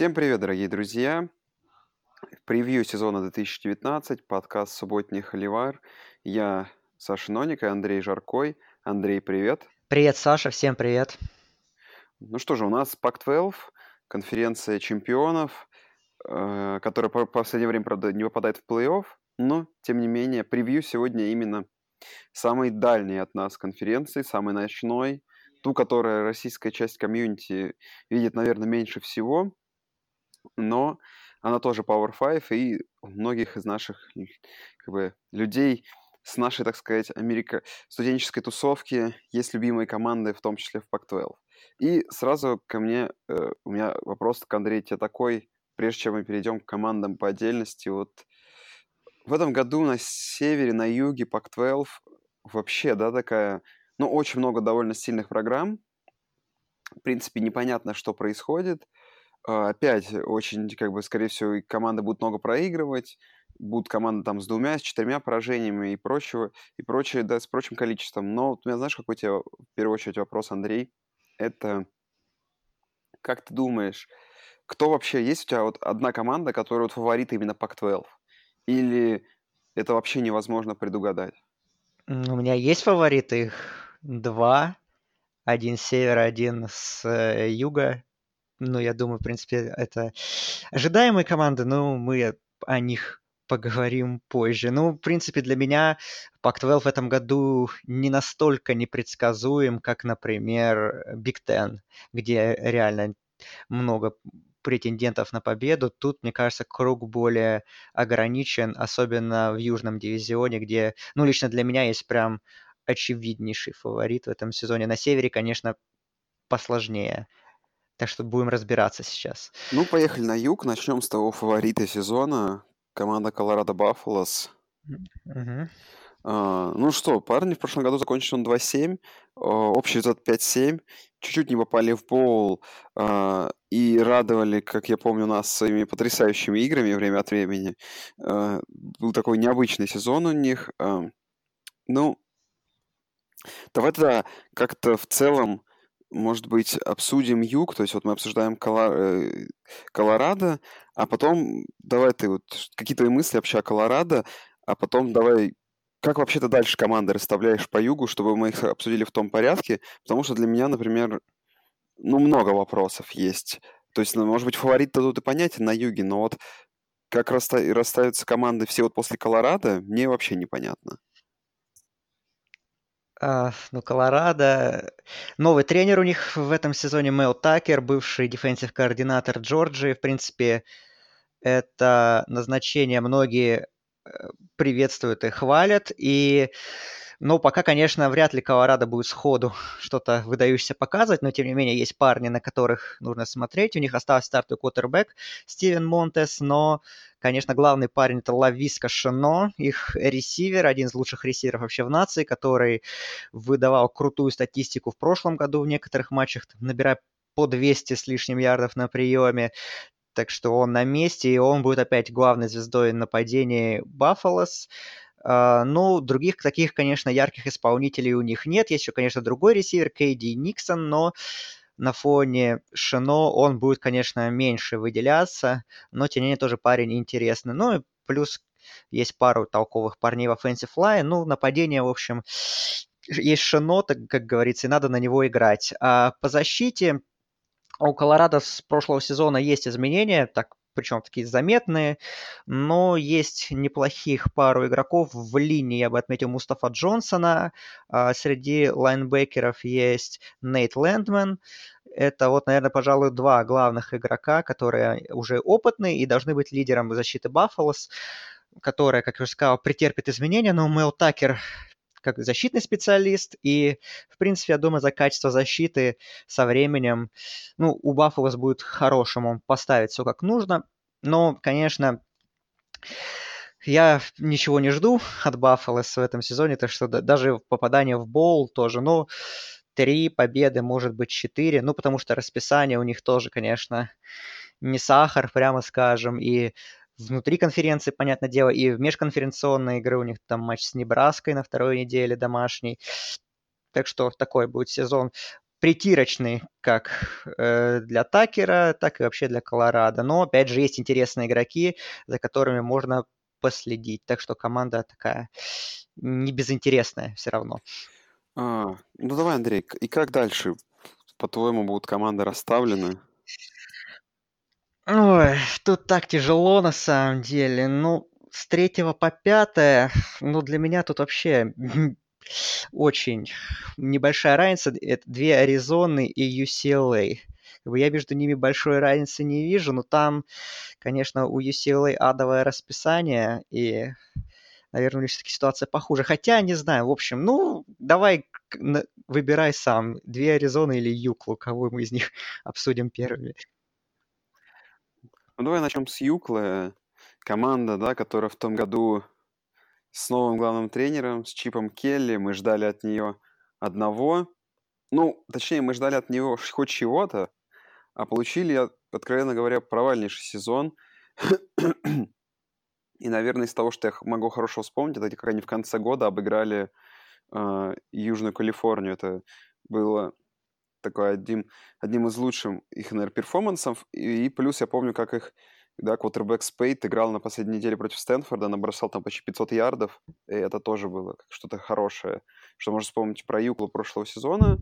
Всем привет, дорогие друзья! Превью сезона 2019, подкаст «Субботний холивар». Я Саша Ноник и Андрей Жаркой. Андрей, привет! Привет, Саша, всем привет! Ну что же, у нас Пак-12, конференция чемпионов, э, которая по последнее время, правда, не попадает в плей-офф, но, тем не менее, превью сегодня именно самой дальней от нас конференции, самой ночной, ту, которая российская часть комьюнити видит, наверное, меньше всего, но она тоже Power 5, и у многих из наших как бы, людей с нашей, так сказать, Америка... студенческой тусовки есть любимые команды, в том числе в Pac-12. И сразу ко мне, э, у меня вопрос к Андрею тебе такой, прежде чем мы перейдем к командам по отдельности, вот в этом году на севере, на юге Pac-12 вообще, да, такая, ну, очень много довольно сильных программ. В принципе, непонятно, что происходит. А, опять очень, как бы, скорее всего, команды будут много проигрывать, будут команды там с двумя, с четырьмя поражениями и прочего, и прочее, да, с прочим количеством. Но вот у меня, знаешь, какой у тебя в первую очередь вопрос, Андрей? Это как ты думаешь, кто вообще есть у тебя вот одна команда, которая вот фаворит именно Pac-12? Или это вообще невозможно предугадать? У меня есть фавориты, их два. Один с севера, один с э, юга. Ну, я думаю, в принципе, это ожидаемые команды, но мы о них поговорим позже. Ну, в принципе, для меня Pac-12 в этом году не настолько непредсказуем, как, например, Big Ten, где реально много претендентов на победу. Тут, мне кажется, круг более ограничен, особенно в южном дивизионе, где, ну, лично для меня есть прям очевиднейший фаворит в этом сезоне. На севере, конечно, посложнее. Так что будем разбираться сейчас. Ну, поехали на юг. Начнем с того фаворита сезона. Команда Колорадо Баффалос. Угу. Uh, ну что, парни в прошлом году закончили он 2-7, uh, общий результат 5-7, чуть-чуть не попали в боул uh, и радовали, как я помню, нас своими потрясающими играми время от времени. Был такой необычный сезон у них. Ну, давай тогда как-то в целом может быть, обсудим юг, то есть вот мы обсуждаем э, Колорадо, а потом давай ты вот какие твои мысли вообще о Колорадо, а потом давай как вообще ты дальше команды расставляешь по югу, чтобы мы их обсудили в том порядке? Потому что для меня, например, ну, много вопросов есть. То есть, ну, может быть, фаворит-то тут и понятен на юге, но вот как расставятся команды все вот после Колорадо, мне вообще непонятно. А, ну, Колорадо. Новый тренер у них в этом сезоне Мэл Такер, бывший дефенсив координатор Джорджии. В принципе, это назначение многие э, приветствуют и хвалят. И но пока, конечно, вряд ли Колорадо будет сходу что-то выдающееся показывать, но тем не менее есть парни, на которых нужно смотреть. У них остался стартовый квотербек Стивен Монтес, но, конечно, главный парень это Лависка Шано, их ресивер, один из лучших ресиверов вообще в нации, который выдавал крутую статистику в прошлом году в некоторых матчах, набирая по 200 с лишним ярдов на приеме. Так что он на месте, и он будет опять главной звездой нападения Баффалос. Uh, ну, других таких, конечно, ярких исполнителей у них нет. Есть еще, конечно, другой ресивер, Кейди Никсон, но на фоне Шино он будет, конечно, меньше выделяться, но тем не менее тоже парень интересный. Ну и плюс есть пару толковых парней в offensive line. Ну, нападение, в общем, есть Шино, так, как говорится, и надо на него играть. А по защите у Колорадо с прошлого сезона есть изменения, так причем такие заметные, но есть неплохих пару игроков в линии, я бы отметил Мустафа Джонсона, а среди лайнбекеров есть Нейт Лэндман, это вот, наверное, пожалуй, два главных игрока, которые уже опытные и должны быть лидером защиты Баффалос, которая, как я уже сказал, претерпит изменения, но Мэл Такер как защитный специалист, и, в принципе, я думаю, за качество защиты со временем, ну, у Баффалос будет хорошим, он поставит все как нужно, но, конечно, я ничего не жду от Баффалос в этом сезоне, так что даже попадание в бол тоже, ну, три победы, может быть, четыре, ну, потому что расписание у них тоже, конечно, не сахар, прямо скажем, и внутри конференции, понятное дело, и в межконференционной игры у них там матч с Небраской на второй неделе домашний. Так что такой будет сезон. притирочный как э, для Такера, так и вообще для Колорадо. Но, опять же, есть интересные игроки, за которыми можно последить. Так что команда такая не безинтересная все равно. А, ну давай, Андрей, и как дальше? По-твоему, будут команды расставлены? Ой, тут так тяжело на самом деле. Ну, с третьего по пятое, ну, для меня тут вообще очень небольшая разница. Это две Аризоны и UCLA. Я между ними большой разницы не вижу, но там, конечно, у UCLA адовое расписание, и, наверное, у них все-таки ситуация похуже. Хотя, не знаю, в общем, ну, давай выбирай сам, две Аризоны или Юклу, кого мы из них обсудим первыми. Ну, давай начнем с Юклы. Команда, да, которая в том году с новым главным тренером, с Чипом Келли. Мы ждали от нее одного. Ну, точнее, мы ждали от него хоть чего-то, а получили, откровенно говоря, провальнейший сезон. И, наверное, из того, что я могу хорошо вспомнить, это как они в конце года обыграли э, Южную Калифорнию. Это было такой одним, одним из лучших их, наверное, перформансов. И, и плюс я помню, как их да, квотербек Спейт играл на последней неделе против Стэнфорда, набросал там почти 500 ярдов, и это тоже было что-то хорошее, что можно вспомнить про Юклу прошлого сезона.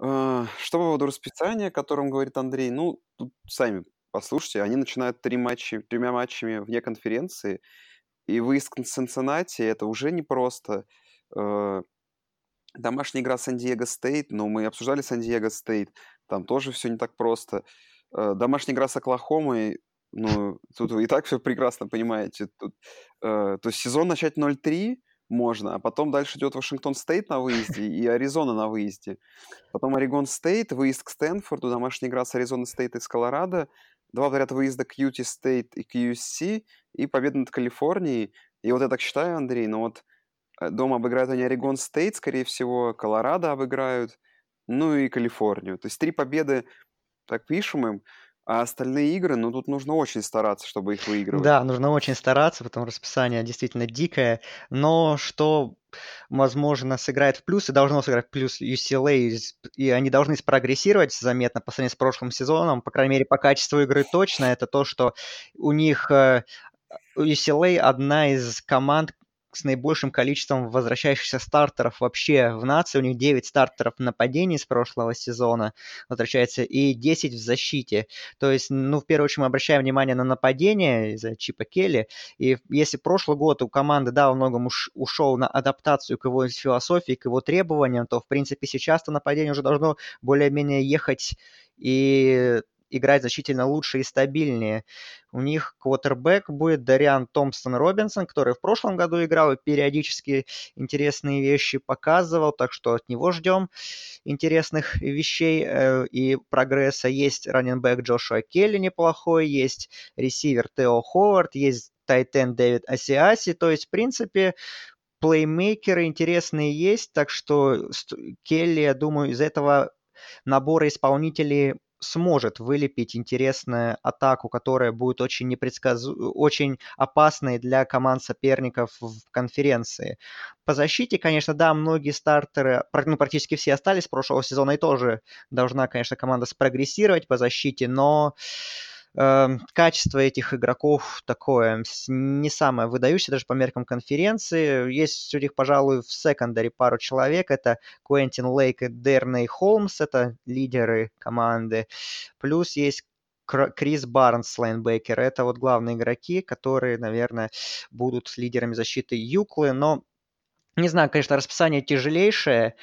А, что по поводу расписания, о котором говорит Андрей, ну, тут сами послушайте, они начинают три матча, тремя матчами вне конференции, и выезд к Цинциннати это уже непросто. Домашняя игра Сан-Диего Стейт, но мы обсуждали Сан-Диего Стейт, там тоже все не так просто. А, домашняя игра с Оклахомой, ну, тут вы и так все прекрасно понимаете. Тут, э, то есть сезон начать 0-3 можно, а потом дальше идет Вашингтон Стейт на выезде и Аризона на выезде. Потом Орегон Стейт, выезд к Стэнфорду, домашняя игра с Аризона Стейт и с Колорадо, два подряд выезда к Юти Стейт и к USC, и победа над Калифорнией. И вот я так считаю, Андрей, но вот э, дома обыграют они Орегон Стейт, скорее всего, Колорадо обыграют, ну и Калифорнию. То есть три победы, так пишем им, а остальные игры, ну, тут нужно очень стараться, чтобы их выигрывать. Да, нужно очень стараться, потому расписание действительно дикое. Но что, возможно, сыграет в плюс, и должно сыграть в плюс UCLA, и они должны спрогрессировать заметно по сравнению с прошлым сезоном, по крайней мере, по качеству игры точно, это то, что у них э, UCLA одна из команд, с наибольшим количеством возвращающихся стартеров вообще в нации. У них 9 стартеров нападений с прошлого сезона возвращается и 10 в защите. То есть, ну, в первую очередь мы обращаем внимание на нападение из-за Чипа Келли. И если прошлый год у команды, да, во многом уш- ушел на адаптацию к его философии, к его требованиям, то, в принципе, сейчас-то нападение уже должно более-менее ехать и играть значительно лучше и стабильнее. У них квотербек будет Дариан Томпсон Робинсон, который в прошлом году играл и периодически интересные вещи показывал, так что от него ждем интересных вещей э, и прогресса. Есть раненбэк Джошуа Келли неплохой, есть ресивер Тео Ховард, есть Тайтен Дэвид Асиаси, то есть, в принципе, плеймейкеры интересные есть, так что Келли, я думаю, из этого набора исполнителей сможет вылепить интересную атаку, которая будет очень непредсказу... очень опасной для команд соперников в конференции. По защите, конечно, да, многие стартеры, ну, практически все остались с прошлого сезона, и тоже должна, конечно, команда спрогрессировать по защите, но качество этих игроков такое не самое выдающееся даже по меркам конференции. Есть у них, пожалуй, в секондаре пару человек. Это Куэнтин Лейк и Дерней Холмс, это лидеры команды. Плюс есть Крис Барнс, лайнбекер. Это вот главные игроки, которые, наверное, будут лидерами защиты Юклы. Но, не знаю, конечно, расписание тяжелейшее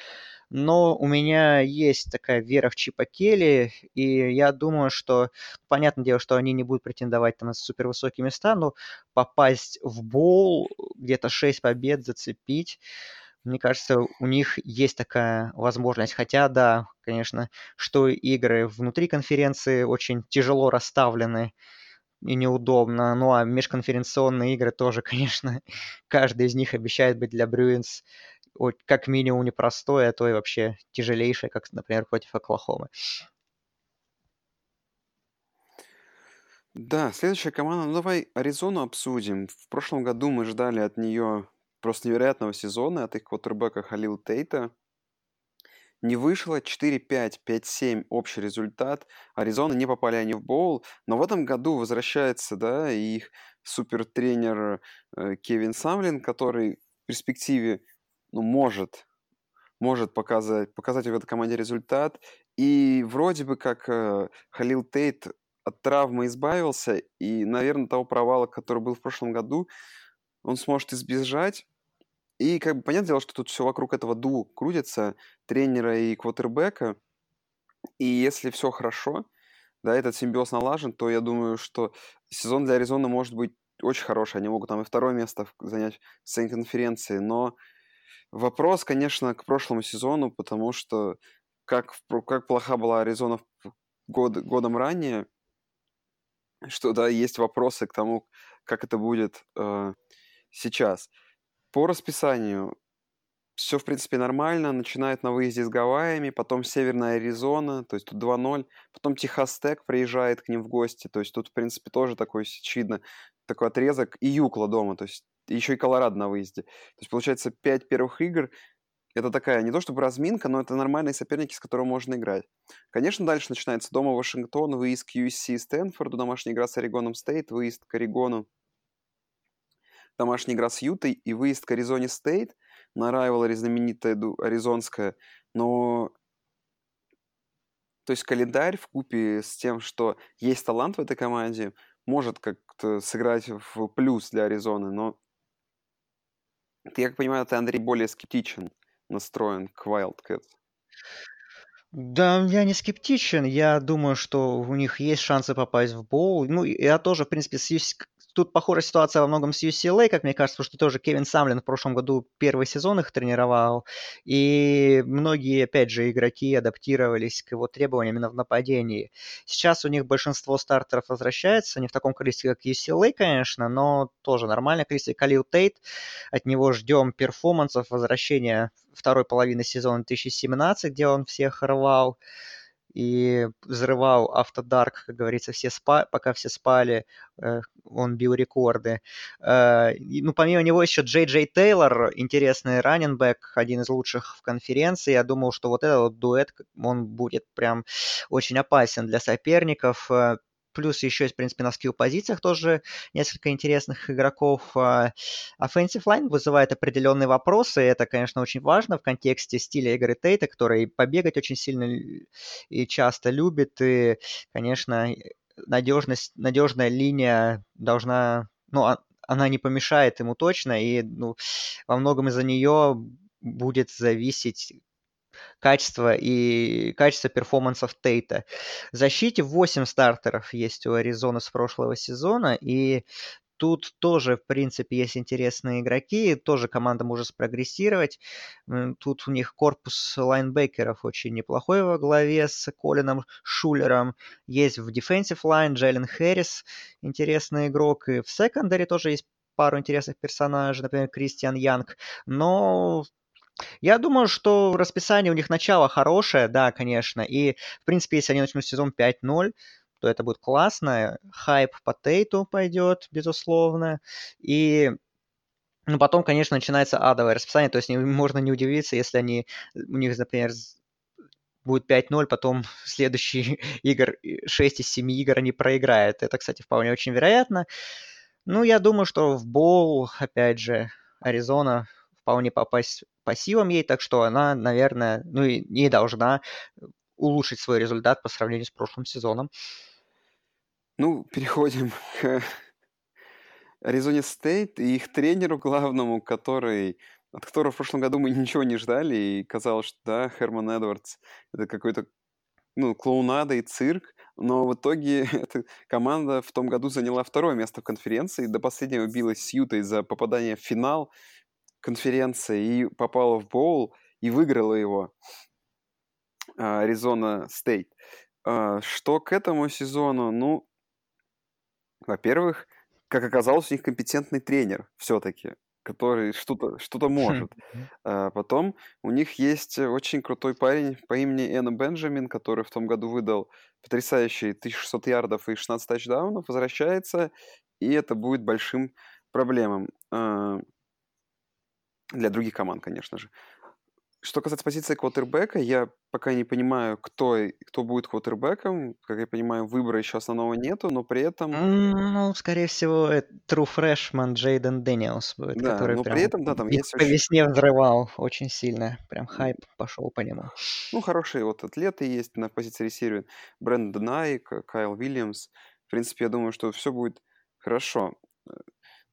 но у меня есть такая вера в Чипа Келли, и я думаю, что, понятное дело, что они не будут претендовать там, на супервысокие места, но попасть в бол, где-то 6 побед зацепить, мне кажется, у них есть такая возможность. Хотя, да, конечно, что игры внутри конференции очень тяжело расставлены и неудобно. Ну а межконференционные игры тоже, конечно, каждый из них обещает быть для Брюинс как минимум непростое, а то и вообще тяжелейшее, как, например, против Оклахомы. Да, следующая команда. Ну, давай Аризону обсудим. В прошлом году мы ждали от нее просто невероятного сезона, от их квотербека Халил Тейта. не вышло. 4-5, 5-7 общий результат. Аризона не попали они в боул. Но в этом году возвращается, да, и их супертренер э, Кевин Самлин, который в перспективе, ну, может, может показать, показать в этой команде результат. И вроде бы как э, Халил Тейт от травмы избавился, и, наверное, того провала, который был в прошлом году, он сможет избежать. И как бы понятное дело, что тут все вокруг этого ду крутится, тренера и квотербека. И если все хорошо, да, этот симбиоз налажен, то я думаю, что сезон для Аризоны может быть очень хороший. Они могут там и второе место занять в конференции. Но вопрос, конечно, к прошлому сезону, потому что как, как плоха была Аризона год, годом ранее, что, да, есть вопросы к тому, как это будет э, сейчас. По расписанию все, в принципе, нормально. Начинает на выезде с Гавайями, потом Северная Аризона, то есть тут 2-0. Потом Техас Тек приезжает к ним в гости, то есть тут, в принципе, тоже такой, очевидно, такой отрезок. И Юкла дома, то есть еще и Колорадо на выезде. То есть, получается, 5 первых игр. Это такая, не то чтобы разминка, но это нормальные соперники, с которыми можно играть. Конечно, дальше начинается дома Вашингтон, выезд к USC Стэнфорду, домашняя игра с Орегоном Стейт, выезд к Орегону, домашняя игра с Ютой и выезд к Аризоне Стейт – на райвелари знаменитая аризонская, но то есть календарь в купе с тем, что есть талант в этой команде, может как-то сыграть в плюс для Аризоны, но я как понимаю, ты, Андрей, более скептичен настроен к Wildcats. Да, я не скептичен. Я думаю, что у них есть шансы попасть в боул. Ну, я тоже, в принципе, тут похожая ситуация во многом с UCLA, как мне кажется, потому что тоже Кевин Самлин в прошлом году первый сезон их тренировал, и многие, опять же, игроки адаптировались к его требованиям именно в нападении. Сейчас у них большинство стартеров возвращается, не в таком количестве, как UCLA, конечно, но тоже нормальное количество. Калил Тейт, от него ждем перформансов, возвращения второй половины сезона 2017, где он всех рвал и взрывал Автодарк, как говорится, все спа, пока все спали, э, он бил рекорды. Э, ну, помимо него еще Джей Джей Тейлор, интересный раненбэк, один из лучших в конференции. Я думал, что вот этот вот дуэт, он будет прям очень опасен для соперников. Плюс еще есть, в принципе, на скилл-позициях тоже несколько интересных игроков. А, offensive line вызывает определенные вопросы. Это, конечно, очень важно в контексте стиля игры Тейта, который побегать очень сильно и часто любит. И, конечно, надежность, надежная линия должна... Ну, а, она не помешает ему точно, и ну, во многом из-за нее будет зависеть качество и качество перформансов Тейта. В защите 8 стартеров есть у Аризоны с прошлого сезона, и Тут тоже, в принципе, есть интересные игроки, тоже команда может спрогрессировать. Тут у них корпус лайнбекеров очень неплохой во главе с Колином Шулером. Есть в defensive line Джейлен Хэррис, интересный игрок. И в секондаре тоже есть пару интересных персонажей, например, Кристиан Янг. Но я думаю, что расписание у них начало хорошее, да, конечно. И, в принципе, если они начнут сезон 5-0, то это будет классно. Хайп по Тейту пойдет, безусловно. И ну, потом, конечно, начинается адовое расписание. То есть можно не удивиться, если они, у них, например, будет 5-0, потом следующий игр, 6 из 7 игр они проиграют. Это, кстати, вполне очень вероятно. Ну, я думаю, что в Боул, опять же, Аризона вполне попасть по силам ей, так что она, наверное, ну и не должна улучшить свой результат по сравнению с прошлым сезоном. Ну, переходим к Аризоне Стейт и их тренеру главному, который от которого в прошлом году мы ничего не ждали, и казалось, что да, Херман Эдвардс это какой-то ну, клоунада и цирк, но в итоге эта команда в том году заняла второе место в конференции, до последнего билась с Ютой за попадание в финал, конференции и попала в боул и выиграла его Аризона Стейт. А, что к этому сезону? Ну, во-первых, как оказалось, у них компетентный тренер все-таки, который что-то что может. А потом у них есть очень крутой парень по имени Энн Бенджамин, который в том году выдал потрясающие 1600 ярдов и 16 тачдаунов, возвращается, и это будет большим проблемам. Для других команд, конечно же. что касается позиции квотербека, я пока не понимаю, кто, кто будет квотербеком. Как я понимаю, выбора еще основного нету, но при этом... Ну, скорее всего, true freshman Джейден Дэниелс будет, Да, который но прям при этом, да, там есть по весне взрывал очень сильно. Прям хайп пошел по нему. Ну, хорошие вот атлеты есть на позиции ресивера. Брэндон Айюк, Кайл Уильямс. В принципе, я думаю, что все будет хорошо э,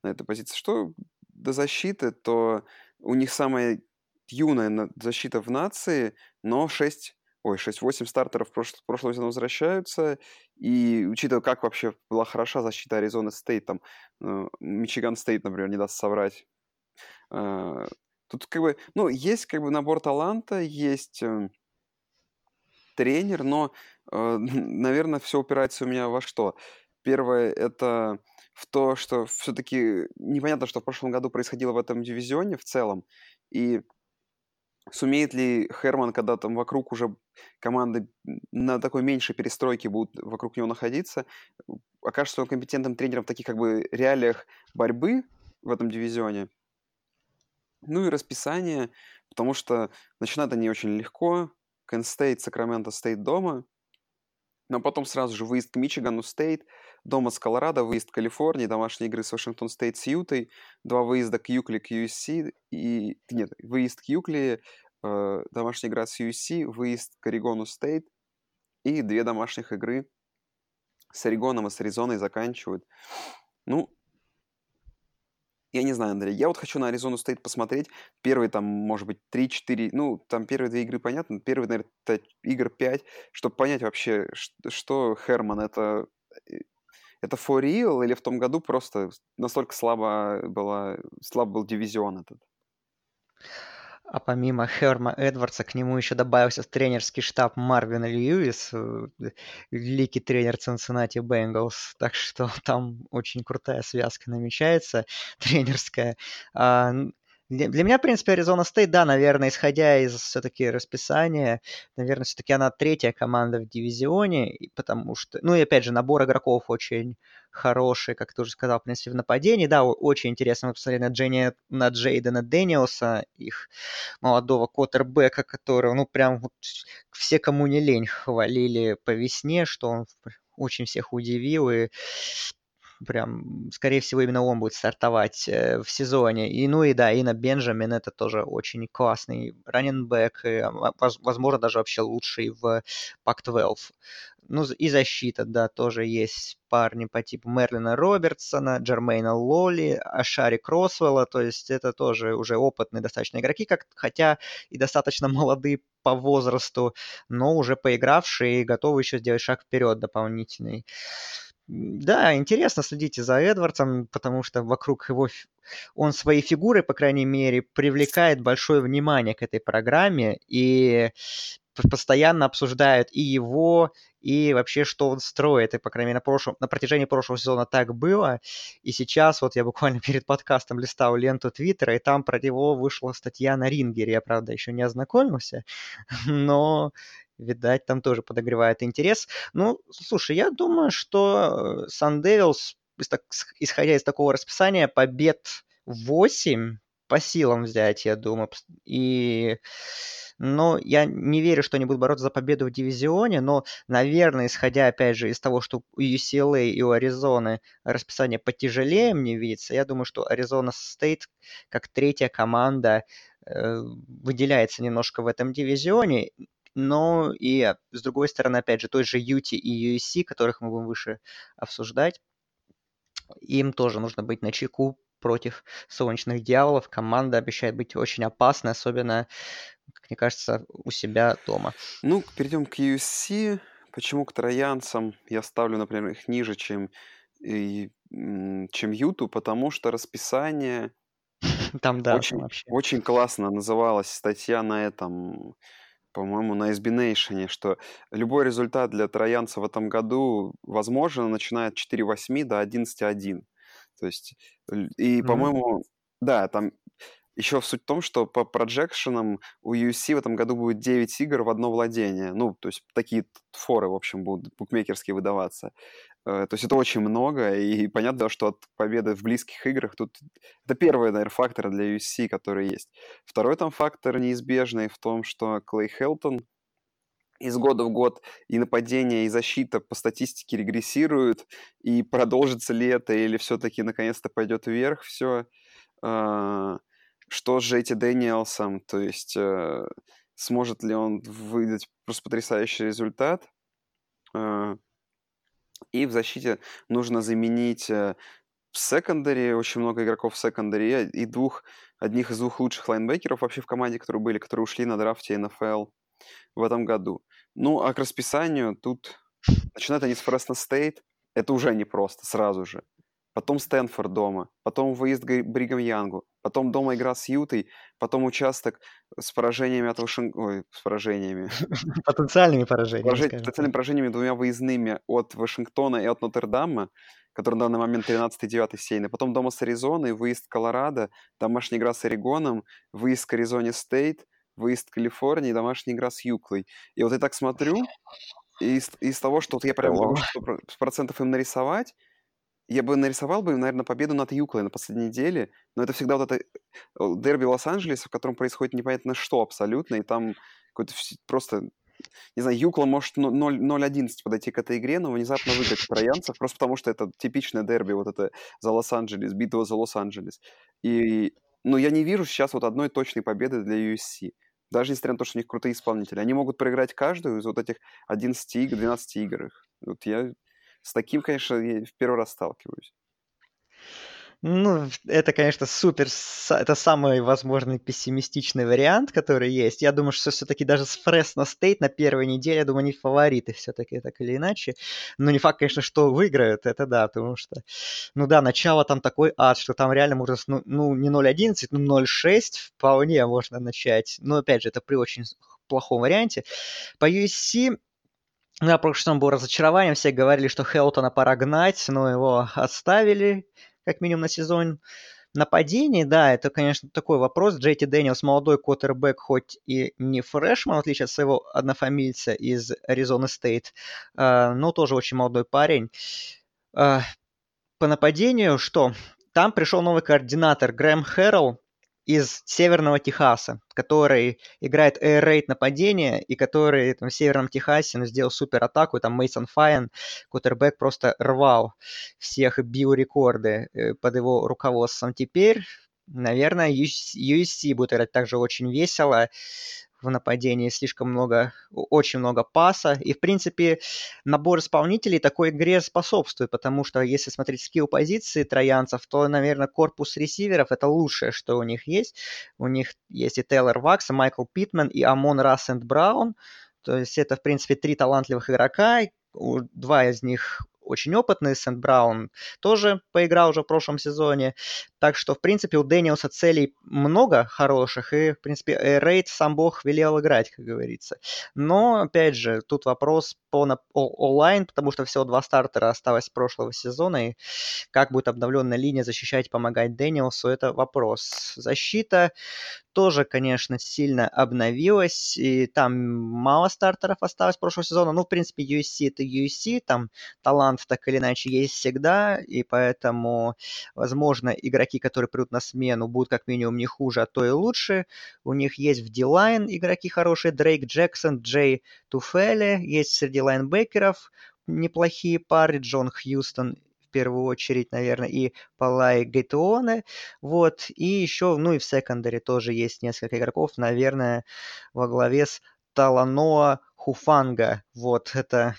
на этой позиции. Что до защиты, то у них самая юная на- защита в нации, но 6, ой, 6-8 стартеров прош- прошлого сезона возвращаются. И учитывая, как вообще была хороша защита Аризона Стейт, там, э, Мичиган Стейт, например, не даст соврать. Э, Тут как бы, ну, есть как бы набор таланта, есть э, тренер, но, э, наверное, все упирается у меня во что? Первое это в то, что все-таки непонятно, что в прошлом году происходило в этом дивизионе в целом, и сумеет ли Херман, когда там вокруг уже команды на такой меньшей перестройке будут вокруг него находиться, окажется он компетентным тренером в таких как бы реалиях борьбы в этом дивизионе. Ну и расписание, потому что начинают они очень легко. Кент Стейт, Сакраменто Стейт дома. Но потом сразу же выезд к Мичигану Стейт, дома с Колорадо, выезд к Калифорнии, домашние игры с Вашингтон Стейт с Ютой, два выезда к Юкли, к USC, и... Нет, выезд к Юкли, э, домашняя игра с USC, выезд к Орегону Стейт и две домашних игры с Орегоном и с Аризоной заканчивают. Ну, я не знаю, Андрей. Я вот хочу на Аризону Стейт посмотреть. Первые там, может быть, 3-4... Ну, там первые две игры, понятно. Первые, наверное, игр 5, чтобы понять вообще, что Херман, это... э, Это for real или в том году просто настолько слабо была, слаб был дивизион этот? А помимо Херма Эдвардса к нему еще добавился тренерский штаб Марвин Льюис, э, великий тренер Cincinnati Bengals, так что там очень крутая связка намечается тренерская. Для, для меня, в принципе, Аризона Стейт, да, наверное, исходя из все-таки расписания, наверное, все-таки она третья команда в дивизионе, потому что, ну и опять же, набор игроков очень хороший, как ты уже сказал, в принципе, в нападении. Да, очень интересно мы посмотрели на, Дженни, на Джейдена Дэниелса, их молодого квотербека, которого, ну, прям вот все, кому не лень, хвалили по весне, что он очень всех удивил, и прям, скорее всего, именно он будет стартовать э, в сезоне. И, ну и да, Ина Бенджамин это тоже очень классный раненбэк, и, а, воз- возможно, даже вообще лучший в Pac-12. Ну, и защита, да, тоже есть парни по типу Мерлина Робертсона, Джермейна Лоли, Ашари Кросвелла, то есть это тоже уже опытные достаточно игроки, как, хотя и достаточно молодые по возрасту, но уже поигравшие и готовы еще сделать шаг вперед дополнительный. Да, интересно следите за Эдвардсом, потому что вокруг его он своей фигурой, по крайней мере, привлекает большое внимание к этой программе и постоянно обсуждают и его, и вообще, что он строит. И, по крайней мере, на, прошлом, на протяжении прошлого сезона так было. И сейчас вот я буквально перед подкастом листал ленту Твиттера, и там про него вышла статья на Рингере. Я, правда, еще не ознакомился, но, видать, там тоже подогревает интерес. Ну, слушай, я думаю, что Сан Девилс, исходя из такого расписания, побед 8 по силам взять, я думаю. И, но я не верю, что они будут бороться за победу в дивизионе, но, наверное, исходя, опять же, из того, что у UCLA и у Аризоны расписание потяжелее мне видится, я думаю, что Аризона Стейт как третья команда э, выделяется немножко в этом дивизионе, но и с другой стороны, опять же, той же Юти и USC, которых мы будем выше обсуждать, им тоже нужно быть на чеку против солнечных дьяволов. Команда обещает быть очень опасной, особенно, как мне кажется, у себя дома. Ну, перейдем к USC. Почему к троянцам я ставлю, например, их ниже, чем, и, чем Юту? Потому что расписание Там, да, там очень, вообще. очень классно называлась статья на этом, по-моему, на SB Nation, что любой результат для троянца в этом году возможен, начиная от 4-8 до 11-1. То есть, и, по-моему, да, там еще суть в том, что по проджекшенам у UFC в этом году будет 9 игр в одно владение. Ну, то есть такие форы, в общем, будут букмекерские выдаваться. Э, то есть это очень много, и понятно, что от победы в близких играх тут... Это первый, наверное, фактор для USC, который есть. Второй там фактор неизбежный в том, что Клей Хелтон из года в год и нападение, и защита по статистике регрессируют, и продолжится ли это, или все-таки наконец-то пойдет вверх все. А, что с Джейти Дэниелсом, то есть э, сможет ли он выдать просто потрясающий результат. И в защите нужно заменить э, в секондаре, очень много игроков в секондаре, и двух, одних из двух лучших лайнбекеров вообще в команде, которые были, которые ушли на драфте НФЛ в этом году. Ну, а к расписанию тут начинают они с Фресно Стейт, это уже непросто, сразу же потом Стэнфорд дома, потом выезд к Бригам Янгу, потом дома игра с Ютой, потом участок с поражениями от Вашингтона... Ой, с поражениями. Потенциальными поражениями. Потенциальными поражениями двумя выездными от Вашингтона и от Нотр-Дама, который на данный момент 13-9 сейный. Потом дома с Аризоной, выезд Колорадо, домашняя игра с Орегоном, выезд к Аризоне Стейт, выезд Калифорнии, домашняя игра с Юклой. И вот я так смотрю, и из, из того, что вот я прям могу 100% им нарисовать, я бы нарисовал бы, наверное, победу над Юклой на последней неделе, но это всегда вот это дерби Лос-Анджелеса, в котором происходит непонятно что абсолютно, и там какой-то просто, не знаю, Юкла может 0-11 подойти к этой игре, но внезапно выиграть троянцев, просто потому что это типичное дерби, вот это за Лос-Анджелес, битва за Лос-Анджелес. И, ну, я не вижу сейчас вот одной точной победы для USC. Даже несмотря на то, что у них крутые исполнители. Они могут проиграть каждую из вот этих 11 игр, 12 игр. Вот я с таким, конечно, я в первый раз сталкиваюсь. Ну, это, конечно, супер, это самый возможный пессимистичный вариант, который есть. Я думаю, что все-таки даже с Фресно Стейт на первой неделе, я думаю, они фавориты все-таки, так или иначе. Но не факт, конечно, что выиграют, это да, потому что, ну да, начало там такой ад, что там реально можно, ну, ну не 0.11, ну 0.6 вполне можно начать. Но, опять же, это при очень плохом варианте. По USC на прошлом сезон был разочарованием, все говорили, что Хелтона пора гнать, но его отставили, как минимум на сезон. Нападение, да, это, конечно, такой вопрос. Джейти Дэниелс молодой квотербек, хоть и не freshman, в отличие от своего однофамильца из Аризоны Стейт, но тоже очень молодой парень. А, по нападению, что? Там пришел новый координатор Грэм Хэрролл, из Северного Техаса, который играет air raid нападения и который там, в Северном Техасе ну, сделал супер атаку, там Мейсон Файн, кутербэк просто рвал всех биорекорды э, под его руководством. Теперь, наверное, USC будет играть также очень весело в нападении, слишком много, очень много паса. И, в принципе, набор исполнителей такой игре способствует, потому что если смотреть скилл позиции троянцев, то, наверное, корпус ресиверов – это лучшее, что у них есть. У них есть и Тейлор Вакс, и Майкл Питман, и Амон Рассенд Браун. То есть это, в принципе, три талантливых игрока. Два из них очень опытный, Сент Браун тоже поиграл уже в прошлом сезоне. Так что, в принципе, у Дэниелса целей много хороших, и, в принципе, Рейд сам бог велел играть, как говорится. Но, опять же, тут вопрос по онлайн, потому что всего два стартера осталось с прошлого сезона, и как будет обновленная линия защищать, помогать Дэниелсу, это вопрос. Защита тоже, конечно, сильно обновилась, и там мало стартеров осталось прошлого сезона. Ну, в принципе, USC это USC, там талант так или иначе есть всегда, и поэтому, возможно, игроки, которые придут на смену, будут как минимум не хуже, а то и лучше. У них есть в D-line игроки хорошие, Дрейк Джексон, Джей Туфеле, есть среди лайнбекеров неплохие пары, Джон Хьюстон в первую очередь, наверное, и Палай Гейтуоне, вот, и еще, ну и в секондаре тоже есть несколько игроков, наверное, во главе с Таланоа Хуфанга, вот, это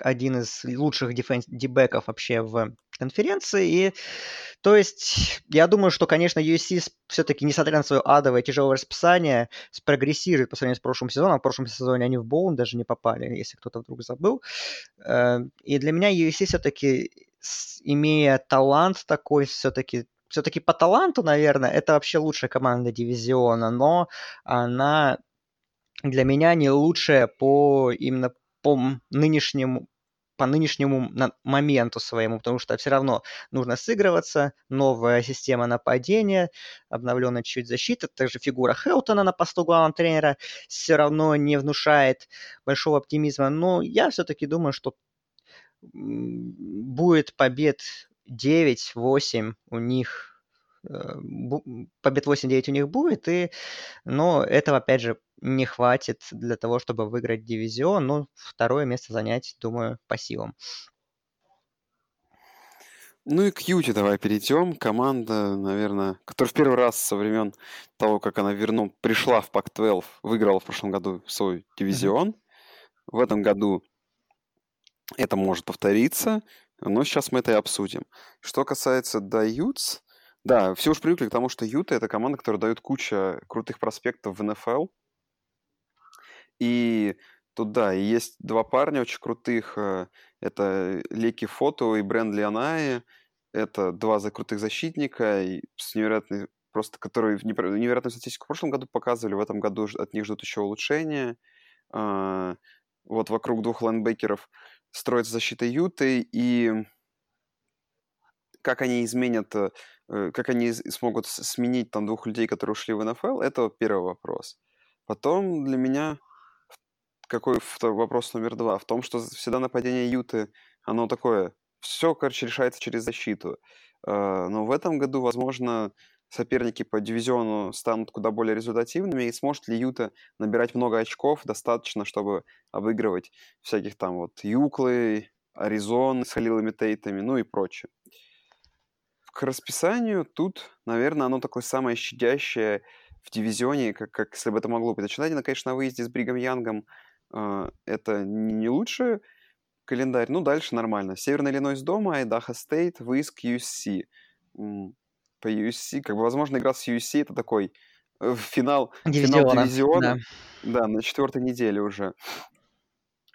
один из лучших дефенс дебеков вообще в конференции. И, то есть, я думаю, что, конечно, USC все-таки, несмотря на свое адовое тяжелое расписание, спрогрессирует по сравнению с прошлым сезоном. В прошлом сезоне они в Боун даже не попали, если кто-то вдруг забыл. Э, и для меня USC все-таки имея талант такой, все-таки все-таки по таланту, наверное, это вообще лучшая команда дивизиона, но она для меня не лучшая по именно по нынешнему по нынешнему моменту своему, потому что все равно нужно сыгрываться, новая система нападения, обновленная чуть защита, также фигура Хелтона на посту главного тренера все равно не внушает большого оптимизма, но я все-таки думаю, что будет побед 9-8 у них, э, побед 8-9 у них будет, и, но этого, опять же, не хватит для того, чтобы выиграть дивизион. Ну, второе место занять, думаю, по силам. Ну и к Юте давай перейдем. Команда, наверное, которая в первый раз со времен того, как она вернула, пришла в Пак-12, выиграла в прошлом году свой дивизион. Mm-hmm. В этом году это может повториться, но сейчас мы это и обсудим. Что касается Даютс, да, все уж привыкли к тому, что Юта — это команда, которая дает кучу крутых проспектов в НФЛ. И тут, да, есть два парня очень крутых. Э, это Леки Фото и Брэнд Леонай. Это два за крутых защитника и с невероятной просто которые невероятную статистику в прошлом году показывали, в этом году от них ждут еще улучшения. А, вот вокруг двух лайнбекеров строится защита Юты, и как они изменят, э, как они смогут сменить там двух людей, которые ушли в НФЛ, это первый вопрос. Потом для меня какой вопрос номер два? В том, что всегда нападение Юты, оно такое, все, короче, решается через защиту. А, но в этом году, возможно, соперники по дивизиону станут куда более результативными, и сможет ли Юта набирать много очков достаточно, чтобы обыгрывать всяких там вот Юклы, Аризон с Халилами Тейтами, ну и прочее. К расписанию тут, наверное, оно такое самое щадящее в дивизионе, как, как если бы это могло быть. Начинать, конечно, на выезде с Бригом Янгом э, это не лучший календарь. Ну, дальше нормально. Северный Иллинойс дома, Айдаха Стейт, выезд к USC по USC. Как бы, возможно, игра с USC это такой э, финал, дивизиона, финал дивизиона. Да. да, на четвертой неделе уже.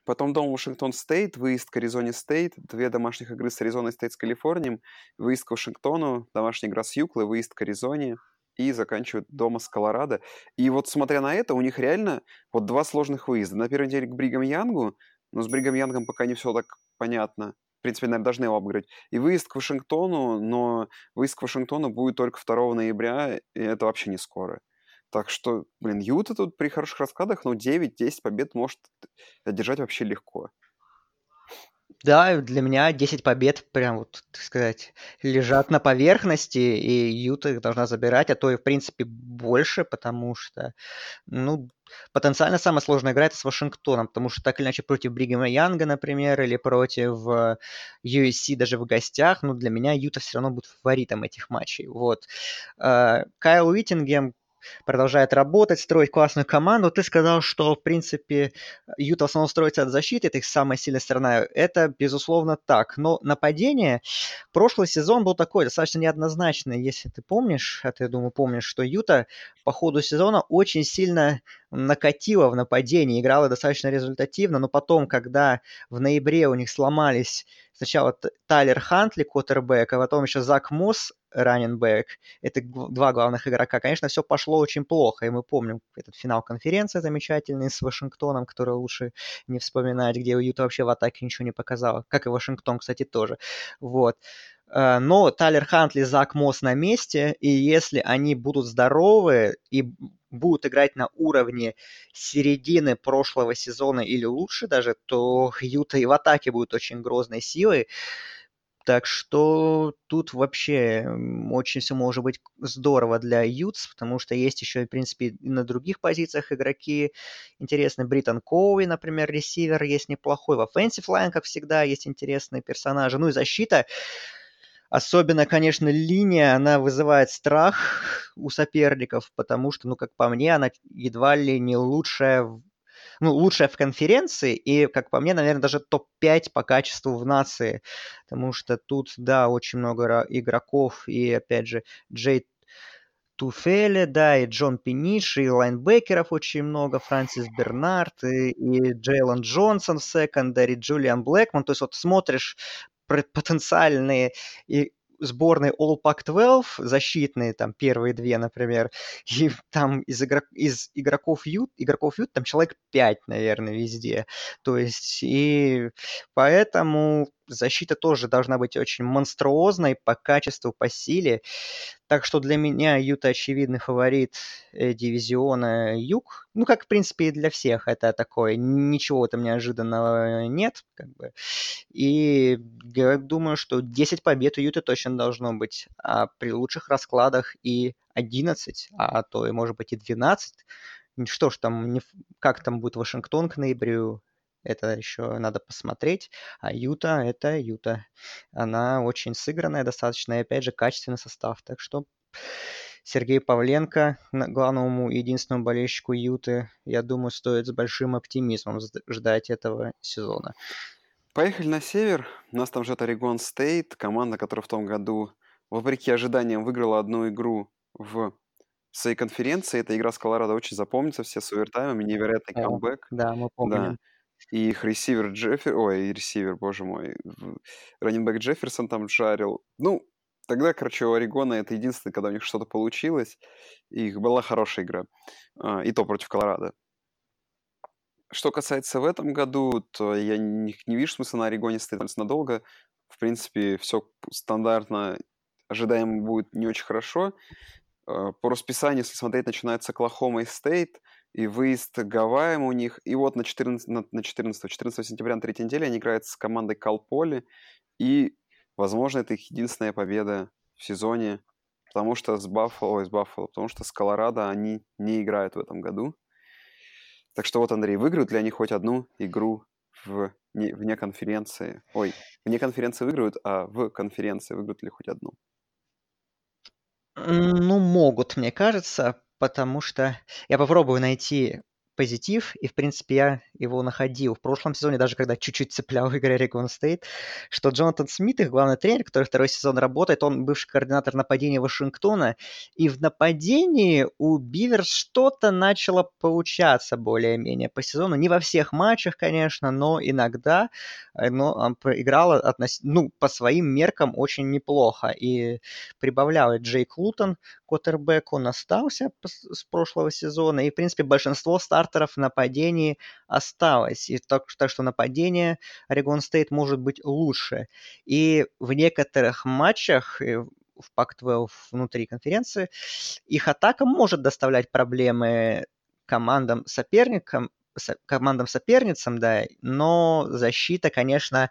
Потом дом Вашингтон Стейт, выезд к Аризоне Стейт, две домашних игры с Аризоной Стейт с Калифорнией, выезд к Вашингтону, домашняя игра с Юклой, выезд к Аризоне и заканчивают дома с Колорадо. И вот смотря на это, у них реально вот два сложных выезда. На первой неделе к Бригам Янгу, но с Бригам Янгом пока не все так понятно в принципе, наверное, должны его апгрейдить. И выезд к Вашингтону, но выезд к Вашингтону будет только 2 ноября, и это вообще не скоро. Так что, блин, Юта тут при хороших раскладах, ну, 9-10 побед может одержать вообще легко. Да, для меня 10 побед прям вот, так сказать, лежат на поверхности, и Юта их должна забирать, а то и, в принципе, больше, потому что, ну, потенциально самая сложная игра это с Вашингтоном, потому что так или иначе против Бригема Янга, например, или против USC даже в гостях, ну, для меня Юта все равно будет фаворитом этих матчей, вот. Э, Кайл Уиттингем, продолжает работать, строить классную команду. Ты сказал, что, в принципе, Юта в основном строится от защиты, это их самая сильная сторона. Это, безусловно, так. Но нападение, прошлый сезон был такой, достаточно неоднозначный. Если ты помнишь, а ты, я думаю, помнишь, что Юта по ходу сезона очень сильно накатила в нападении, играла достаточно результативно, но потом, когда в ноябре у них сломались сначала Тайлер Хантли, квотербек, а потом еще Зак Мосс, раненбэк, это два главных игрока, конечно, все пошло очень плохо, и мы помним этот финал конференции замечательный с Вашингтоном, который лучше не вспоминать, где Юта вообще в атаке ничего не показала, как и Вашингтон, кстати, тоже. Вот. Э, но Тайлер Хантли, Зак Мосс на месте, и если они будут здоровы и будут играть на уровне середины прошлого сезона или лучше даже, то Юта и в атаке будет очень грозной силой. Так что тут вообще очень все может быть здорово для Ютс, потому что есть еще, в принципе, и на других позициях игроки интересные. Бриттон Коуи, например, ресивер есть неплохой. В offensive line, как всегда, есть интересные персонажи. Ну и защита. Особенно, конечно, линия, она вызывает страх у соперников, потому что, ну, как по мне, она едва ли не лучшая, ну, лучшая в конференции, и, как по мне, наверное, даже топ-5 по качеству в нации, потому что тут, да, очень много игроков, и, опять же, Джей Туфеле, да, и Джон Пиниш, и лайнбекеров очень много, Франсис Бернард, и, и Джейлон Джонсон в секондаре, Джулиан Блэкман. То есть вот смотришь потенциальные и сборной All Pac-12, защитные, там, первые две, например, и там из, игрок, из игроков Ют, игроков Ют там человек 5, наверное, везде. То есть, и поэтому защита тоже должна быть очень монструозной по качеству, по силе. Так что для меня Юта очевидный фаворит э, дивизиона Юг. Ну, как, в принципе, и для всех это такое. Ничего там неожиданного нет. Как бы. И я думаю, что 10 побед у Юты точно должно быть. А при лучших раскладах и 11, а то и, может быть, и 12. Что ж там, как там будет Вашингтон к ноябрю, это еще надо посмотреть. А Юта — это Юта. Она очень сыгранная достаточно, и опять же качественный состав. Так что Сергей Павленко, главному единственному болельщику Юты, я думаю, стоит с большим оптимизмом ждать этого сезона. Поехали на север. У нас там ждет Орегон Стейт, команда, которая в том году, вопреки ожиданиям, выиграла одну игру в своей конференции. Эта игра с Колорадо очень запомнится, все с овертаймами, невероятный камбэк. Да, мы помним. Да. И их ресивер Джеффер... Ой, ресивер, боже мой. Раннинбэк Джефферсон там жарил. Ну, тогда, короче, у Орегона это единственное, когда у них что-то получилось. И их была хорошая игра. А, и то против Колорадо. Что касается в этом году, то я не, не вижу смысла на Орегоне стоять надолго. В принципе, все стандартно ожидаемо будет не очень хорошо. А, по расписанию, если смотреть, начинается Клахома и Стейт – и выезд к у них. И вот на 14, на, на 14, 14 сентября на третьей неделе они играют с командой Калполи. И, возможно, это их единственная победа в сезоне, потому что с Баффало, с Баффало, потому что с Колорадо они не играют в этом году. Так что вот, Андрей, выиграют ли они хоть одну игру в, не, вне конференции? Ой, вне конференции выиграют, а в конференции выиграют ли хоть одну? Ну, могут, мне кажется, потому что я попробую найти позитив, и, в принципе, я его находил в прошлом сезоне, даже когда чуть-чуть цеплял в игре Регон Стейт, что Джонатан Смит, их главный тренер, который второй сезон работает, он бывший координатор нападения Вашингтона, и в нападении у Биверс что-то начало получаться более-менее по сезону. Не во всех матчах, конечно, но иногда э, но играла относ... ну, по своим меркам очень неплохо. И прибавлял Джейк Лутон, Коттербек, он остался с прошлого сезона, и, в принципе, большинство стартеров в нападении осталось. И так, так что нападение Орегон Стейт может быть лучше. И в некоторых матчах в Пак-12 внутри конференции, их атака может доставлять проблемы командам соперникам, командам соперницам, да, но защита, конечно,